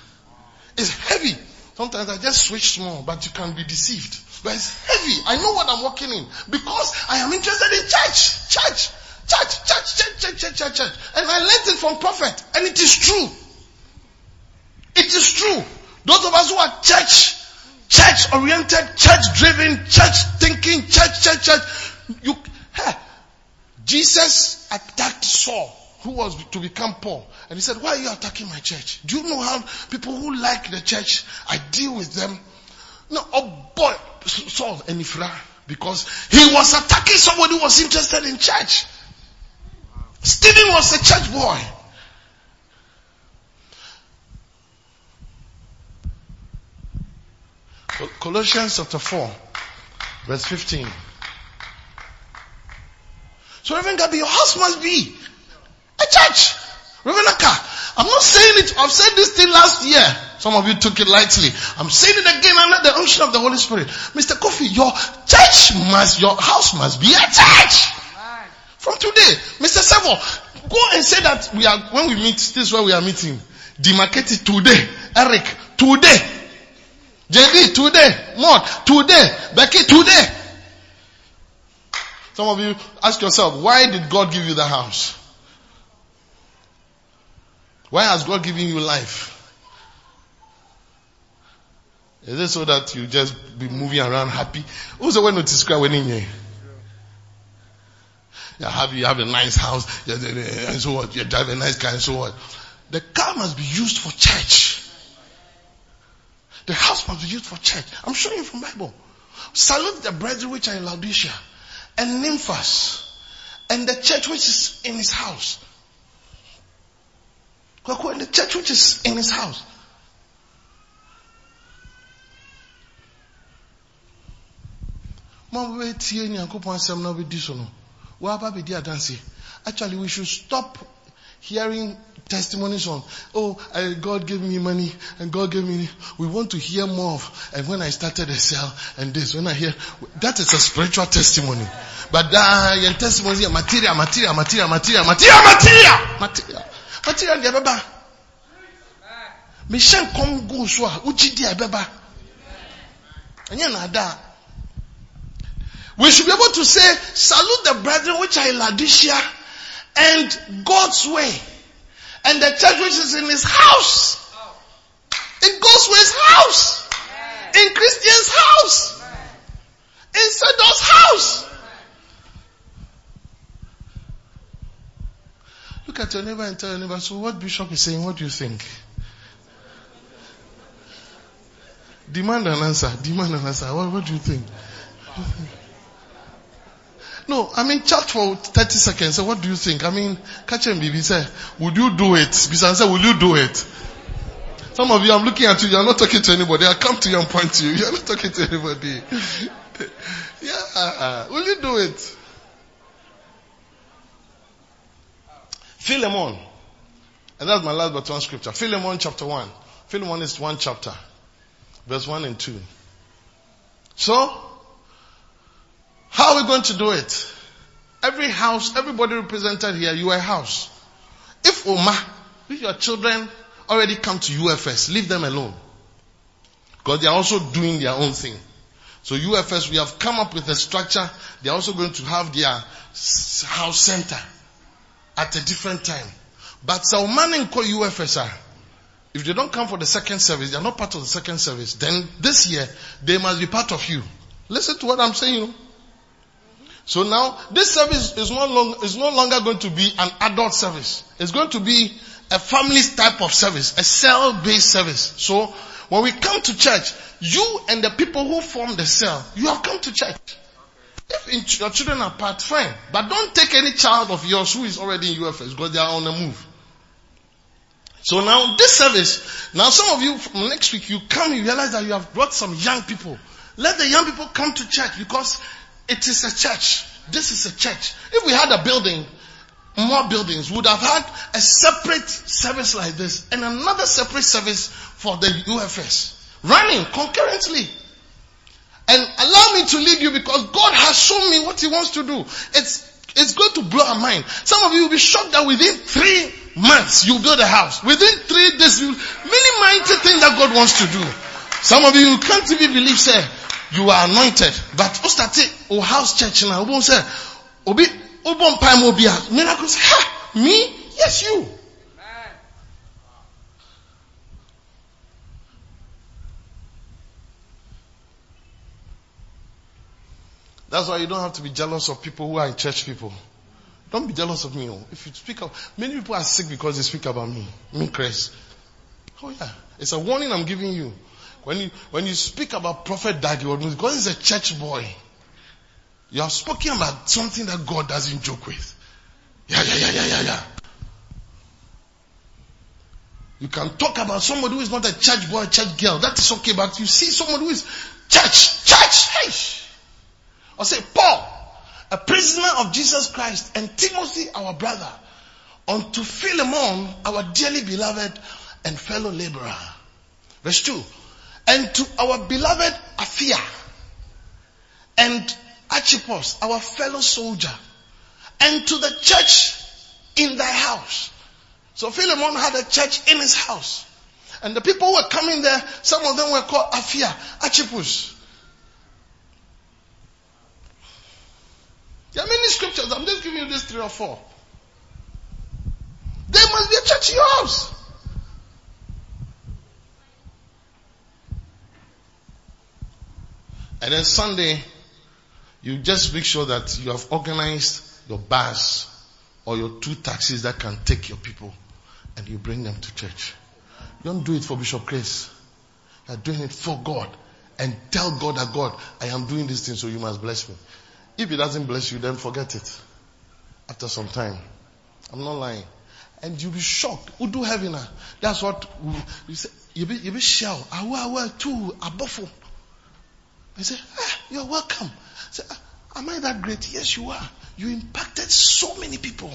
Speaker 2: It's heavy. Sometimes I just switch small, but you can be deceived. But it's heavy. I know what I'm walking in because I am interested in church. Church. Church, church, church, church, church, church, church. And I learned it from prophet. And it is true. It is true. Those of us who are church, church oriented, church driven, church thinking, church, church, church. You, hey, Jesus attacked Saul, who was to become Paul. And he said, why are you attacking my church? Do you know how people who like the church, I deal with them? No, oh boy, Saul and Ifra, because he was attacking somebody who was interested in church. Stephen was a church boy. Colossians chapter 4, verse 15. So Reverend Gabi, your house must be a church. Reverend I'm not saying it, I've said this thing last year. Some of you took it lightly. I'm saying it again under the unction of the Holy Spirit. Mr. Kofi, your church must, your house must be a church. From today, Mr. Sevo, go and say that we are, when we meet, this is where we are meeting. Demarcate it today. Eric, today. JD, today. Maud, today. Becky, today. Some of you ask yourself, why did God give you the house? Why has God given you life? Is it so that you just be moving around happy? The one to describe when here? You have, you have a nice house, and so what? You drive a nice car, and so what? The car must be used for church. The house must be used for church. I'm showing you from Bible. Salute the brethren which are in Laodicea, and Nymphas, and the church which is in his house. And the church which is in his house. Actually, we should stop hearing testimonies on, oh, God gave me money and God gave me, we want to hear more of, and when I started a cell and this, when I hear, that is a spiritual testimony. But uh, testimony is material, material, material, material, material, material, material, Mishan kom go so a, uchi di na da. We should be able to say, salute the brethren which are in Laodicea and God's way and the church which is in his house. Goes to his house. In Christian's house. In Sadok's house. Look at your neighbor and tell your neighbor, so what Bishop is saying, what do you think? Demand an answer. Demand an answer. What, what do you think? No, I mean, chat for 30 seconds. So what do you think? I mean, catch him, baby. Say, would you do it? Bisan say, will you do it? Some of you, I'm looking at you. You're not talking to anybody. I come to you and point to you. You're not talking to anybody. yeah, uh, uh, will you do it? Philemon. And that's my last but one scripture. Philemon chapter 1. Philemon is one chapter. Verse 1 and 2. So, how are we going to do it? Every house, everybody represented here, you are a house. If Oma, if your children already come to UFS, leave them alone. Because they are also doing their own thing. So UFS, we have come up with a structure. They are also going to have their house center at a different time. But Sauman call UFS if they don't come for the second service, they are not part of the second service, then this year, they must be part of you. Listen to what I'm saying. So now, this service is no, long, is no longer going to be an adult service. It's going to be a family type of service, a cell-based service. So, when we come to church, you and the people who form the cell, you have come to church. If your children are part, fine. But don't take any child of yours who is already in UFS because they are on the move. So now this service, now some of you from next week you come, you realize that you have brought some young people. Let the young people come to church because it is a church. This is a church. If we had a building, more buildings would have had a separate service like this and another separate service for the UFS running concurrently. And allow me to lead you because God has shown me what He wants to do. It's, it's going to blow our mind. Some of you will be shocked that within three months you build a house. Within three days, you, many mighty things that God wants to do. Some of you can't even believe, sir, you are anointed. But ostate o oh, house church now, obi, obo mpa mo bia. Miracles, ha, me? Yes, you. That's why you don't have to be jealous of people who are in church people. Don't be jealous of me. Oh. If you speak of, many people are sick because they speak about me. Me, Chris. Oh yeah. It's a warning I'm giving you. When you, when you speak about Prophet Daddy because he's a church boy, you have spoken about something that God doesn't joke with. Yeah, yeah, yeah, yeah, yeah, yeah. You can talk about somebody who is not a church boy, church girl. That is okay, but you see someone who is church, church, hey. Or say, Paul, a prisoner of Jesus Christ, and Timothy, our brother, unto Philemon, our dearly beloved and fellow laborer. Verse 2. And to our beloved Apphia and Archippus, our fellow soldier, and to the church in thy house. So Philemon had a church in his house. And the people who were coming there, some of them were called Apphia, Archippus. There are many scriptures. I'm just giving you these three or four. There must be a church in your house. And then Sunday, you just make sure that you have organized your bus or your two taxis that can take your people and you bring them to church. You don't do it for Bishop Chris. You're doing it for God and tell God that God, I am doing this thing so you must bless me. If he doesn't bless you, then forget it. After some time. I'm not lying. And you'll be shocked. Who do? That's what you say. You be you be shout. Awa awa too abofo. I say, ah, you're welcome. I say, ah, am I that great? Yes, you are. You impacted so many people.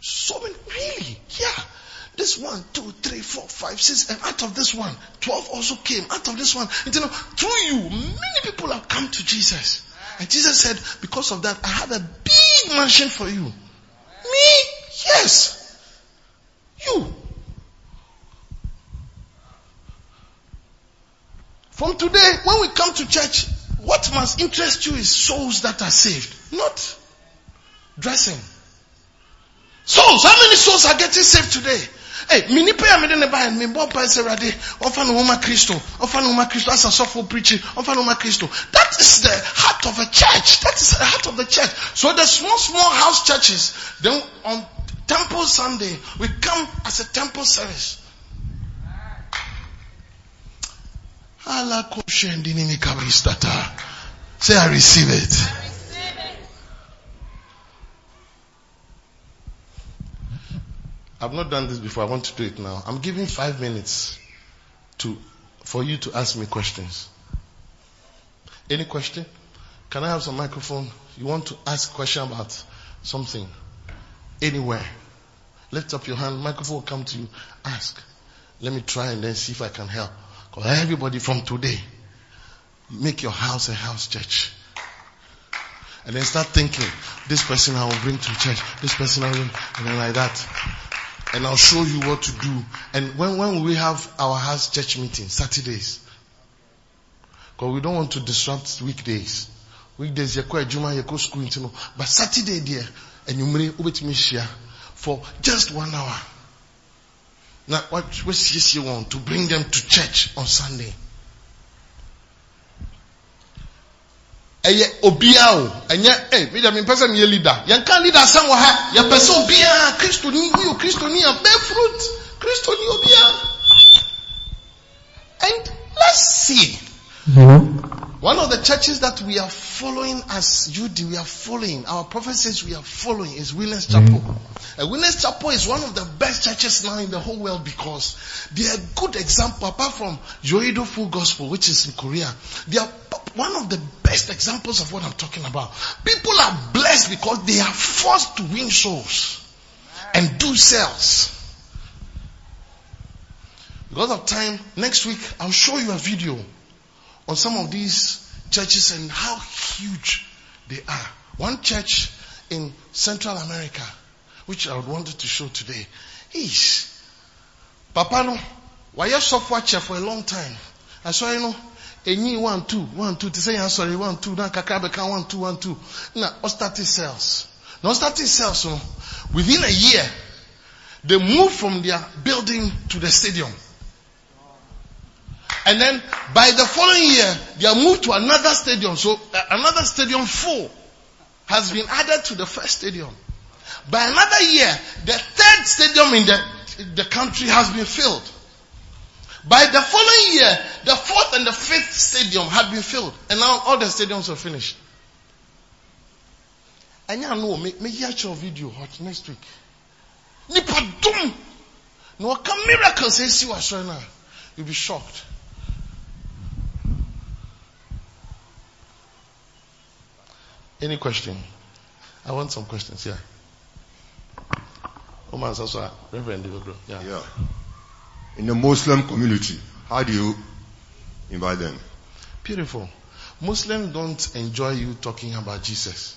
Speaker 2: So many, really? Yeah. This one, two, three, four, five, six, and out of this one, twelve also came. Out of this one, you know, through you, many people have come to Jesus. And Jesus said, because of that, I have a big mansion for you. Me? Yes. You. From today, when we come to church, what must interest you is souls that are saved, not dressing. Souls, how many souls are getting saved today? Hey, mini prayer me ne buy me bo pa say rade. Ofa no homa Christo. Ofa no homa Christo as a suffer preaching. Ofa no homa Christo. That is the heart of a church. That is the heart of the church. So the small small house churches, then on temple Sunday, we come as a temple service. Allah. Say I receive it. I've not done this before. I want to do it now. I'm giving five minutes to, for you to ask me questions. Any question? Can I have some microphone? You want to ask a question about something? Anywhere. Lift up your hand. Microphone will come to you. Ask. Let me try and then see if I can help. Because everybody from today, make your house a house church. And then start thinking, this person I will bring to church, this person I will, and then like that and I'll show you what to do. And when, when we have our house church meeting, Saturdays, because we don't want to disrupt weekdays. Weekdays, you go Juma, you go school, you know. But Saturday, dear, and you may ubet me share for just one hour. Now, what, what's you want to bring them to church on Sunday? Ɛyɛ obiara o. Ɛnyɛ ɛ mi dɛ mi mpɛ sɛ mi yɛ leader. Yɛn ka leader san wɔ ha. Yɛ pɛ sɛ obiara kristo ni yɛ kristo ni bear fruit. Kristo ni obiara and let's see. Mm-hmm. One of the churches that we are following as UD, we are following, our prophet says we are following is Winners Chapel. Mm-hmm. Uh, Winners Chapel is one of the best churches now in the whole world because they are a good example apart from Yoido Full Gospel, which is in Korea. They are one of the best examples of what I'm talking about. People are blessed because they are forced to win souls and do sales. Because of time, next week I'll show you a video on some of these churches and how huge they are. One church in Central America, which I wanted to show today, is Papa no, why you software chair for a long time. I saw you know, enyi one two one two to say I'm sorry one two now kakra beka one two one two. Now started sales. Now started sales so within a year they moved from their building to the stadium. And then by the following year, they are moved to another stadium. So uh, another stadium four has been added to the first stadium. By another year, the third stadium in the, the country has been filled. By the following year, the fourth and the fifth stadium had been filled. And now all the stadiums are finished. And you know, me, me hear your video hot next week. Nipa dum. No, come miracles say see what's right now. You'll be shocked. Any question? I want some questions. Yeah. Oman Saswa, Reverend
Speaker 4: Yeah. yeah. In the Muslim community, how do you invite them?
Speaker 2: Beautiful. Muslims don't enjoy you talking about Jesus.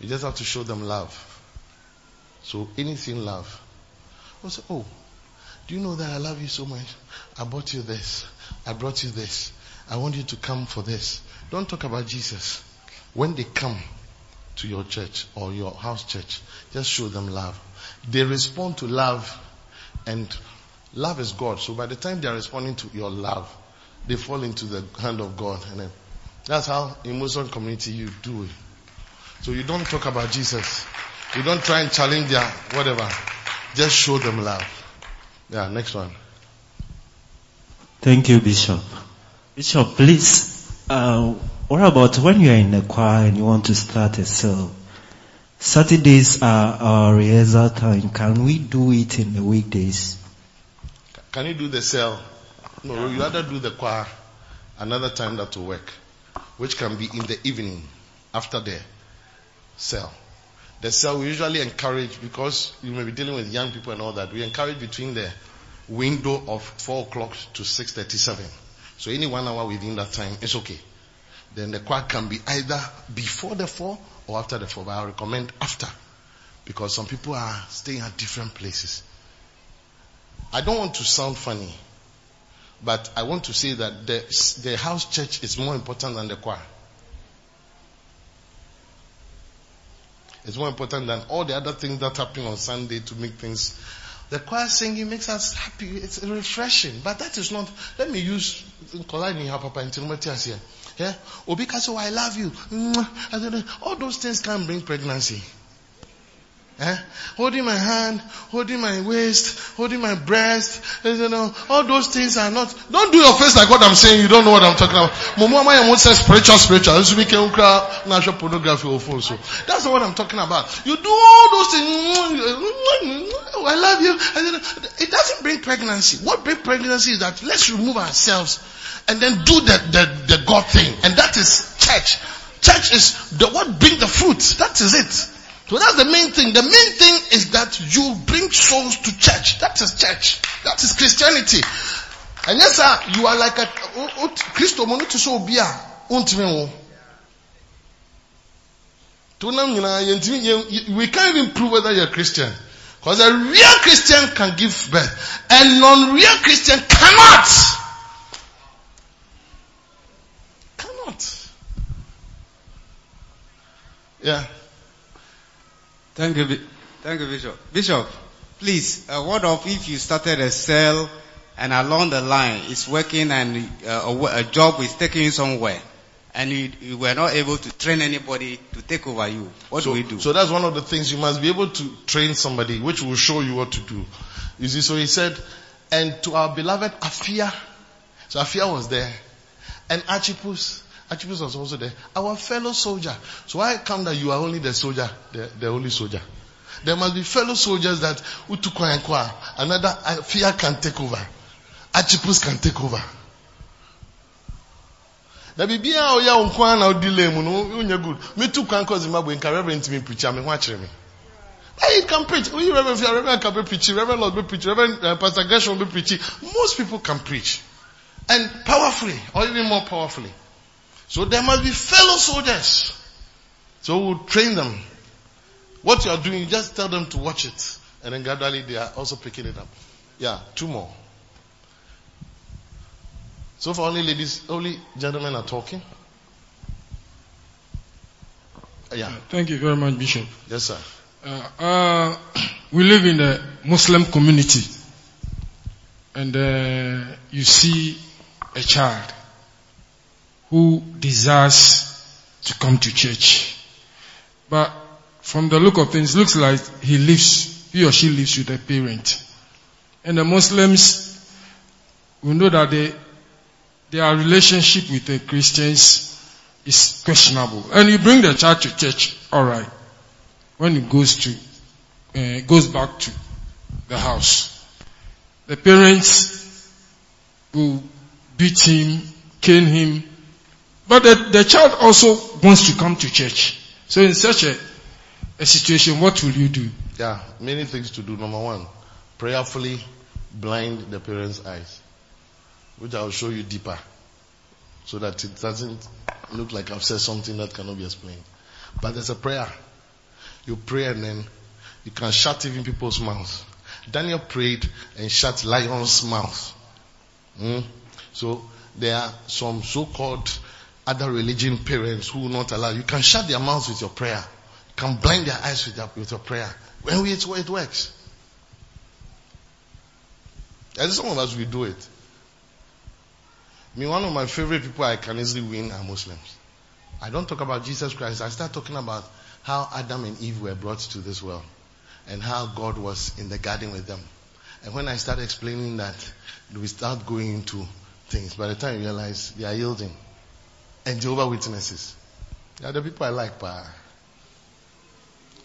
Speaker 2: You just have to show them love. So anything love. Also, oh, do you know that I love you so much? I bought you this. I brought you this. I want you to come for this. Don't talk about Jesus when they come to your church or your house church, just show them love. They respond to love and love is God. So by the time they are responding to your love, they fall into the hand of God. And that's how in Muslim community you do it. So you don't talk about Jesus. You don't try and challenge their whatever. Just show them love. Yeah, next one.
Speaker 5: Thank you, Bishop. Bishop, please, uh, what about when you are in the choir and you want to start a cell? Saturdays are our rehearsal time. Can we do it in the weekdays?
Speaker 2: Can you do the cell? No, you rather do the choir another time that will work, which can be in the evening after the cell. The cell we usually encourage because you may be dealing with young people and all that. We encourage between the window of four o'clock to six thirty-seven. So any one hour within that time is okay then the choir can be either before the four or after the four. But I recommend after because some people are staying at different places. I don't want to sound funny, but I want to say that the, the house church is more important than the choir. It's more important than all the other things that happen on Sunday to make things The choir singing makes us happy. It's refreshing. But that is not, let me use, Yeah? Or because, I love you. Mm, know. All those things can bring pregnancy. Eh? Holding my hand, holding my waist, holding my breast, you know, all those things are not, don't do your face like what I'm saying, you don't know what I'm talking about. Momo Amaya won't spiritual, spiritual. This week, national pornography or phone, so. That's not what I'm talking about. You do all those things, I love you. It doesn't bring pregnancy. What brings pregnancy is that let's remove ourselves and then do the, the, the God thing. And that is church. Church is the what bring the fruit. That is it. So that's the main thing. The main thing is that you bring souls to church. That is church. That is Christianity. And yes, sir, you are like a Christo mono to so be a untime we can't even prove whether you're Christian. Because a real Christian can give birth. A non-real Christian cannot. Cannot. Yeah.
Speaker 6: Thank you, thank you, Bishop. Bishop, please, uh, what of if you started a cell and along the line it's working and uh, a, a job is taking you somewhere and you, you were not able to train anybody to take over you? What
Speaker 2: so,
Speaker 6: do we do?
Speaker 2: So that's one of the things you must be able to train somebody, which will show you what to do. You see, so he said, and to our beloved Apphia, so Apphia was there, and Archippus, Archippus was also there, our fellow soldier. So why come that you are only the soldier, the, the only soldier? There must be fellow soldiers that Utukwa and Kwa, another fear can take over. Archippus can take over. na biribi a ɔyɛ wo na ɔdi lay mu no wonyɛ good metu kwan kɔ zimbabwe nka reverend preach a me ho akyerɛ me Hey, you can preach. We Reverend Reverend can be preaching, Reverend Lord be preaching, Reverend uh, Pastor Gershon be preaching. Most people can preach. And powerfully, or even more powerfully. So there must be fellow soldiers. So we'll train them. What you are doing, you just tell them to watch it. And then gradually they are also picking it up. Yeah, two more. So far only ladies, only gentlemen are talking. Yeah,
Speaker 7: Thank you very much, Bishop.
Speaker 2: yes sir.
Speaker 7: Uh, uh, we live in a Muslim community, and uh, you see a child who desires to come to church, but from the look of things, looks like he lives, he or she lives with a parent, and the Muslims, we know that they, their relationship with the Christians is questionable, and you bring the child to church, all right when he goes to uh, goes back to the house. The parents will beat him, cane him, but the, the child also wants to come to church. So in such a, a situation, what will you do?
Speaker 2: Yeah, many things to do. Number one, prayerfully blind the parents' eyes, which I'll show you deeper, so that it doesn't look like I've said something that cannot be explained. But there's a prayer. You pray and then you can shut even people's mouths. Daniel prayed and shut lions' mouths. Mm? So there are some so-called other religion parents who will not allow. You can shut their mouths with your prayer. You can blind their eyes with your, with your prayer. When we, it, it works. And some of us we do it. Me, one of my favorite people I can easily win are Muslims. I don't talk about Jesus Christ. I start talking about how Adam and Eve were brought to this world and how God was in the garden with them. And when I start explaining that, we start going into things. By the time you realize they are yielding and Jehovah Witnesses. They are the people I like, pa.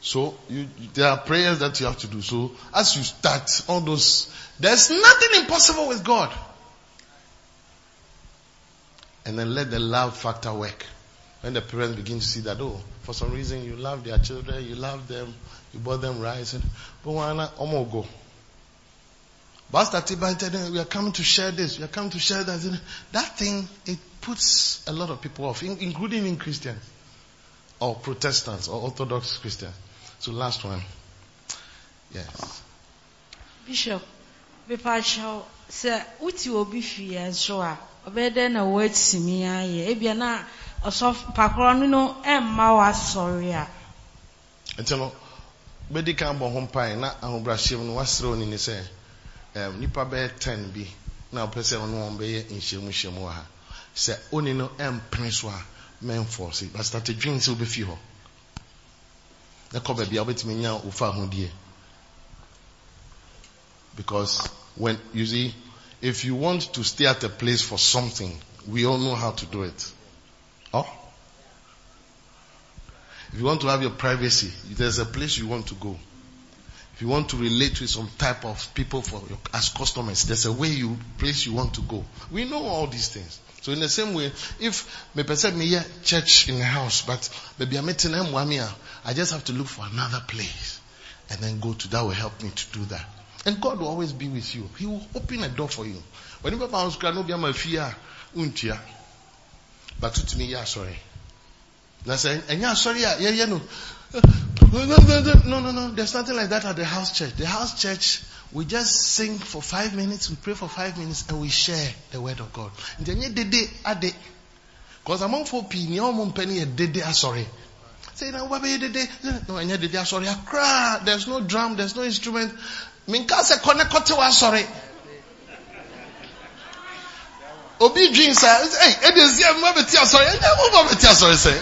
Speaker 2: So you, there are prayers that you have to do. So as you start all those, there's nothing impossible with God. And then let the love factor work. When the parents begin to see that, oh, for some reason you love their children, you love them, you bought them rice, and but why not? Omo go. Pastor Tiba we are coming to share this, we are coming to share that. That thing, it puts a lot of people off, in- including in Christians, or Protestants, or Orthodox Christians. So last one. Yes.
Speaker 8: Bishop, mepakyɛw sɛ wote obi fie nso a ɔbɛyɛ dɛn na woatumi ayɛ ebia na ɔsɔfo pakorɔ no no ɛmma w'asɔre a
Speaker 2: you know, bɛdi kan bɔ ho mpae na ahobrɛahyɛm no waserɛ oni ne sɛ nipa bɛyɛ 10 bi na wopɛ sɛ ɔno wɔn bɛyɛ nhyiamu nhyiamu wɔ ha sɛ oni no ɛmpene so a mɛmfɔse but state dwen sɛ wobɛfi hɔ. Na kɔ baabi a wobɛtumi nya wofa ahodie because when you see if you want to stay at a place for something we all know how to do it. Oh if you want to have your privacy there's a place you want to go. If you want to relate with some type of people for your, as customers there's a way you place you want to go. We know all these things so in the same way, if me person me here church in the house, but maybe I'm meeting them I just have to look for another place and then go to that will help me to do that. And God will always be with you. He will open a door for you. When you bounce no be my fear, untia. But to me, yeah, sorry. Say, and yeah, sorry, yeah, yeah, no. No, no, no, there's nothing like that at the house church. The house church we just sing for five minutes, we pray for five minutes, and we share the word of God. Because among four people, penny a dede sorry. Say now what dede? No, and dede sorry. There's no drum, there's no instrument. Minka se wa sorry. Obi dream say, hey, it is here, mwa beti asori, eh, mwa beti asori say,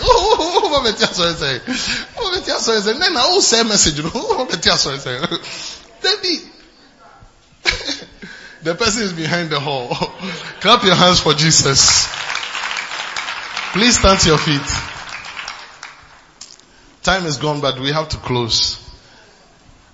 Speaker 2: mwa beti asori say, mwa beti asori say, then I will say message, mwa beti asori say. David, the person is behind the hall. Clap your hands for Jesus. Please stand to your feet. Time is gone, but we have to close.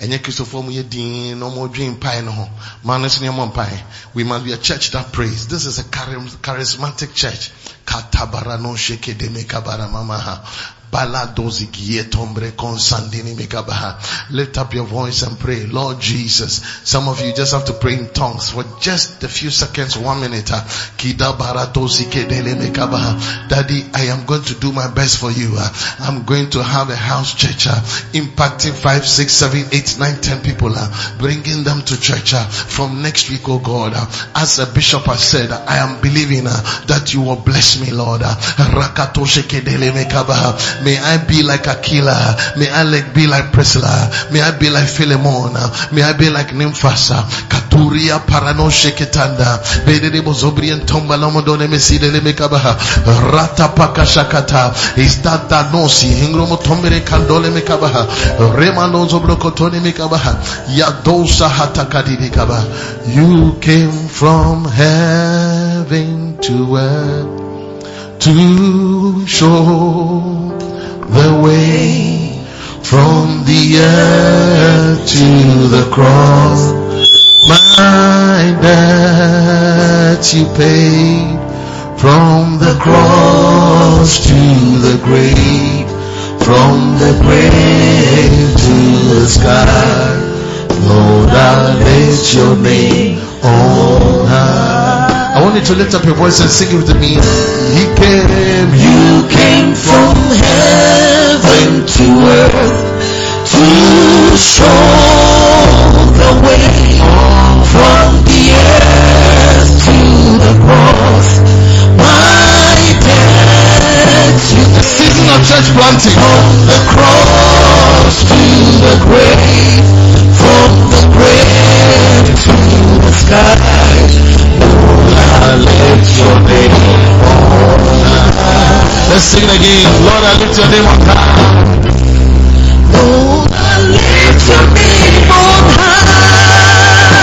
Speaker 2: ɛnyɛ kristofoɔ mu yɛ din na ɔmo dwen mpae no. Ho maa no so ne mpae we must be a church that prays. This is a charismatic church. Katabara no sheke de mekabara mamaha Lift up your voice and pray. Lord Jesus. Some of you just have to pray in tongues for just a few seconds, one minute. Ah. Daddy, I am going to do my best for you. Ah. I'm going to have a house church ah. impacting five, six, seven, eight, nine, ten people, bringing them to church from next week, oh God. As a bishop has said, I am believing that you will bless me, Lord. May I be like Aquila. May I like be like Priscilla. May I be like Philemon. May I be like Nymphasa. Katuria parano sheketanda. Bedede bozobri and tomba lomodone meside le mekabaha. Rata pakashakata. Istata nosi. Hingromo tombere kandole mekabaha. Remano zobrokotone mekabaha. Yadosa hatakadi mekaba. You came from heaven to earth to show the way from the earth to the cross. My debt you paid from the cross to the grave, from the grave to the sky. Lord, I lift your name on high. I want you to lift up your voice and sing it with me. He came, you came from heaven to earth to show the way from the earth to the cross. My debt to the season of church planting from the cross to the grave, from the grave to the sky. Let's sing it again. Lord, I lift your name on high. Lord, I lift your name on high.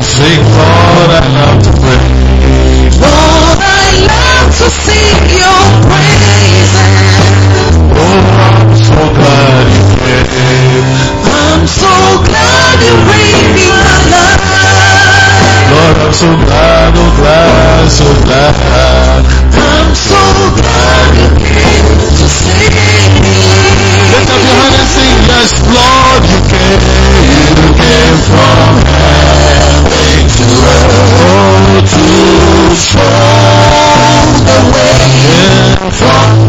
Speaker 2: Sing, Lord, I love to pray. Lord, I love to sing your praises. Oh, I'm so glad you came. I'm so glad so glad, oh glad, so glad. I'm so glad you came to save me. Lift up your hand and sing, yes, Lord, you came, you came from heaven to earth, oh, to show the way from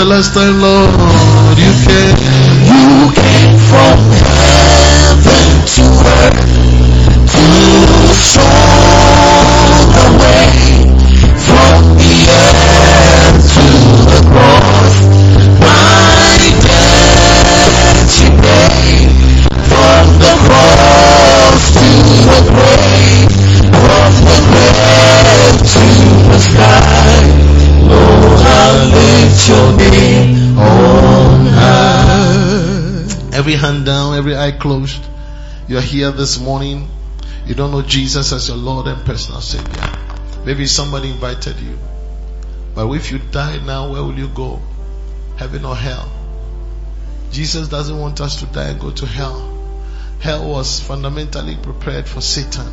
Speaker 2: the last time, Lord. Closed. You're here this morning. You don't know Jesus as your Lord and personal Savior. Maybe somebody invited you. But if you die now, where will you go? Heaven or hell? Jesus doesn't want us to die and go to hell. Hell was fundamentally prepared for Satan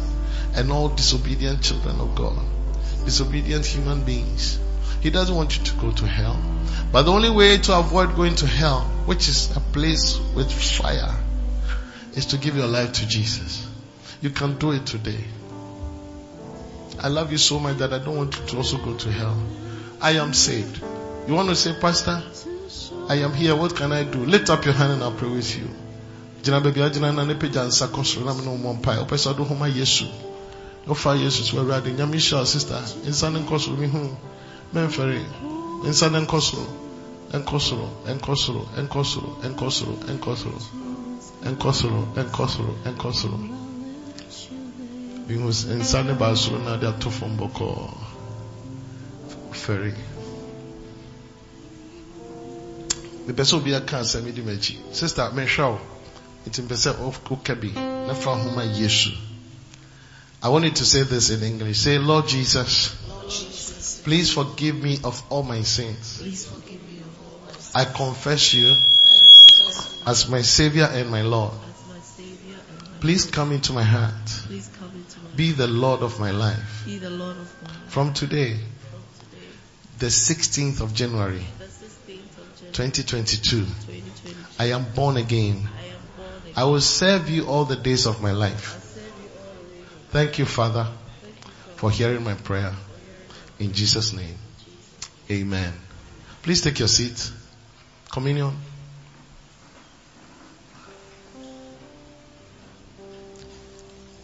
Speaker 2: and all disobedient children of God. Disobedient human beings. He doesn't want you to go to hell. But the only way to avoid going to hell, which is a place with fire, is to give your life to Jesus. You can do it today. I love you so much that I don't want you to also go to hell. I am saved. You want to say, Pastor, I am here. What can I do? Lift up your hand and I'll pray with you. Gyina baabi a gyina na ne pagya nsa kɔ soro na me ne wo mmɔ mpae. Wopɛ sɛ homa Yesu. Wofa Yesu so Awurade. Nyame sister. Nsa ne nkɔ soro mehu. Memfɛre. Nsa ne nkɔ soro. Nkɔ soro. Nkɔ soro. Nkɔ soro. Nkɔ soro. Nkɔ soro. Nkɔ soro. Nkɔ soro. Nkɔ soro. Mehu nsa ne ba soro na de ato fam bɔkɔɔ. Fɛre. mepɛ sɛ obi aka asɛm di m'akyi sister mehwɛ wo nti mpɛ sɛ woka bi na fa homa yesu I wanted to say this in English. Say, Lord Jesus, please forgive me of all my sins. I confess you as my Savior and my Lord. Please come into my heart. Be the Lord of my life.
Speaker 9: Be the Lord of my life.
Speaker 2: From today, the 16th of January, 2022, I am born again. I will serve you all the days of my life. Thank you, Father, for hearing my prayer. In Jesus' name, amen. Please take your seat. Communion.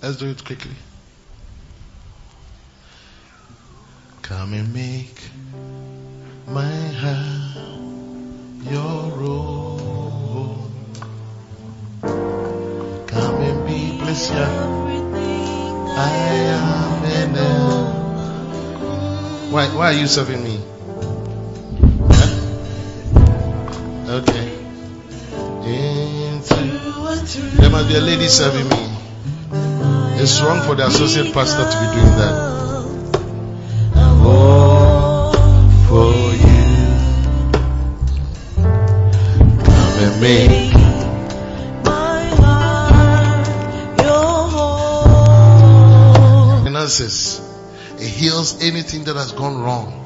Speaker 2: Let's do it quickly. Come and make my heart your own. Come and be blessed. I am. Why, why are you serving me? Okay. Into, there must be a lady serving me. It's wrong for the associate pastor to be doing that. Oh, for you. Come and make finances. It heals anything that has gone wrong.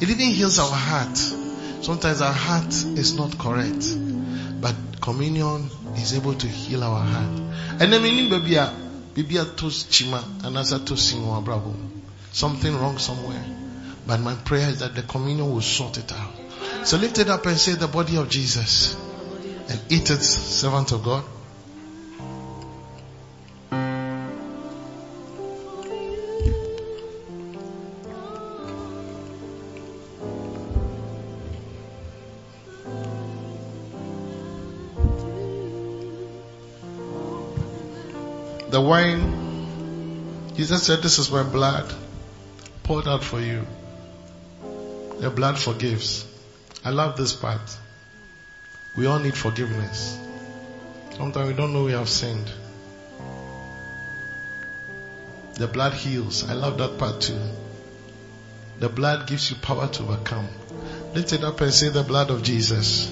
Speaker 2: It even heals our heart. Sometimes our heart is not correct, but communion is able to heal our heart. And then meaning baby, baby tos chima and as to sing bravo. Something wrong somewhere. But my prayer is that the communion will sort it out. So lift it up and say the body of Jesus and eat it, servant of God. Wine, Jesus said, This is my blood poured out for you. The blood forgives. I love this part. We all need forgiveness. Sometimes we don't know we have sinned. The blood heals. I love that part too. The blood gives you power to overcome. Lift it up and say the blood of Jesus.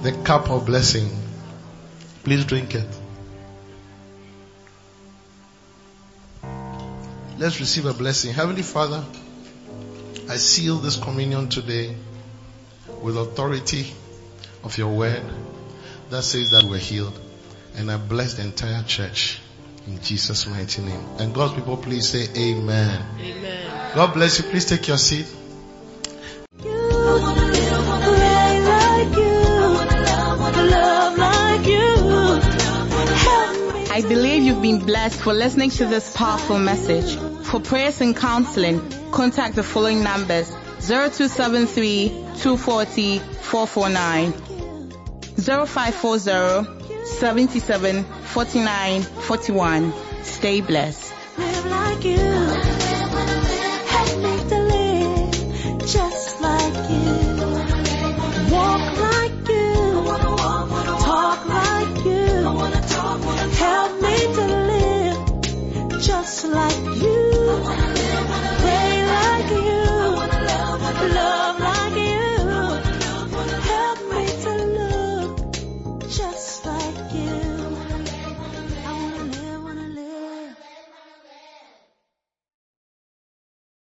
Speaker 2: The cup of blessing. Please drink it. Let's receive a blessing. Heavenly Father, I seal this communion today with authority of your word that says that we're healed. And I bless the entire church in Jesus' mighty name. And God's people, please say amen.
Speaker 9: Amen.
Speaker 2: God bless you. Please take your seat.
Speaker 1: I believe you've been blessed for listening to this powerful message. For prayers and counseling, contact the following numbers 0273 240 449 0540 77 49 41. Stay blessed.
Speaker 10: live like you. Just like you. love.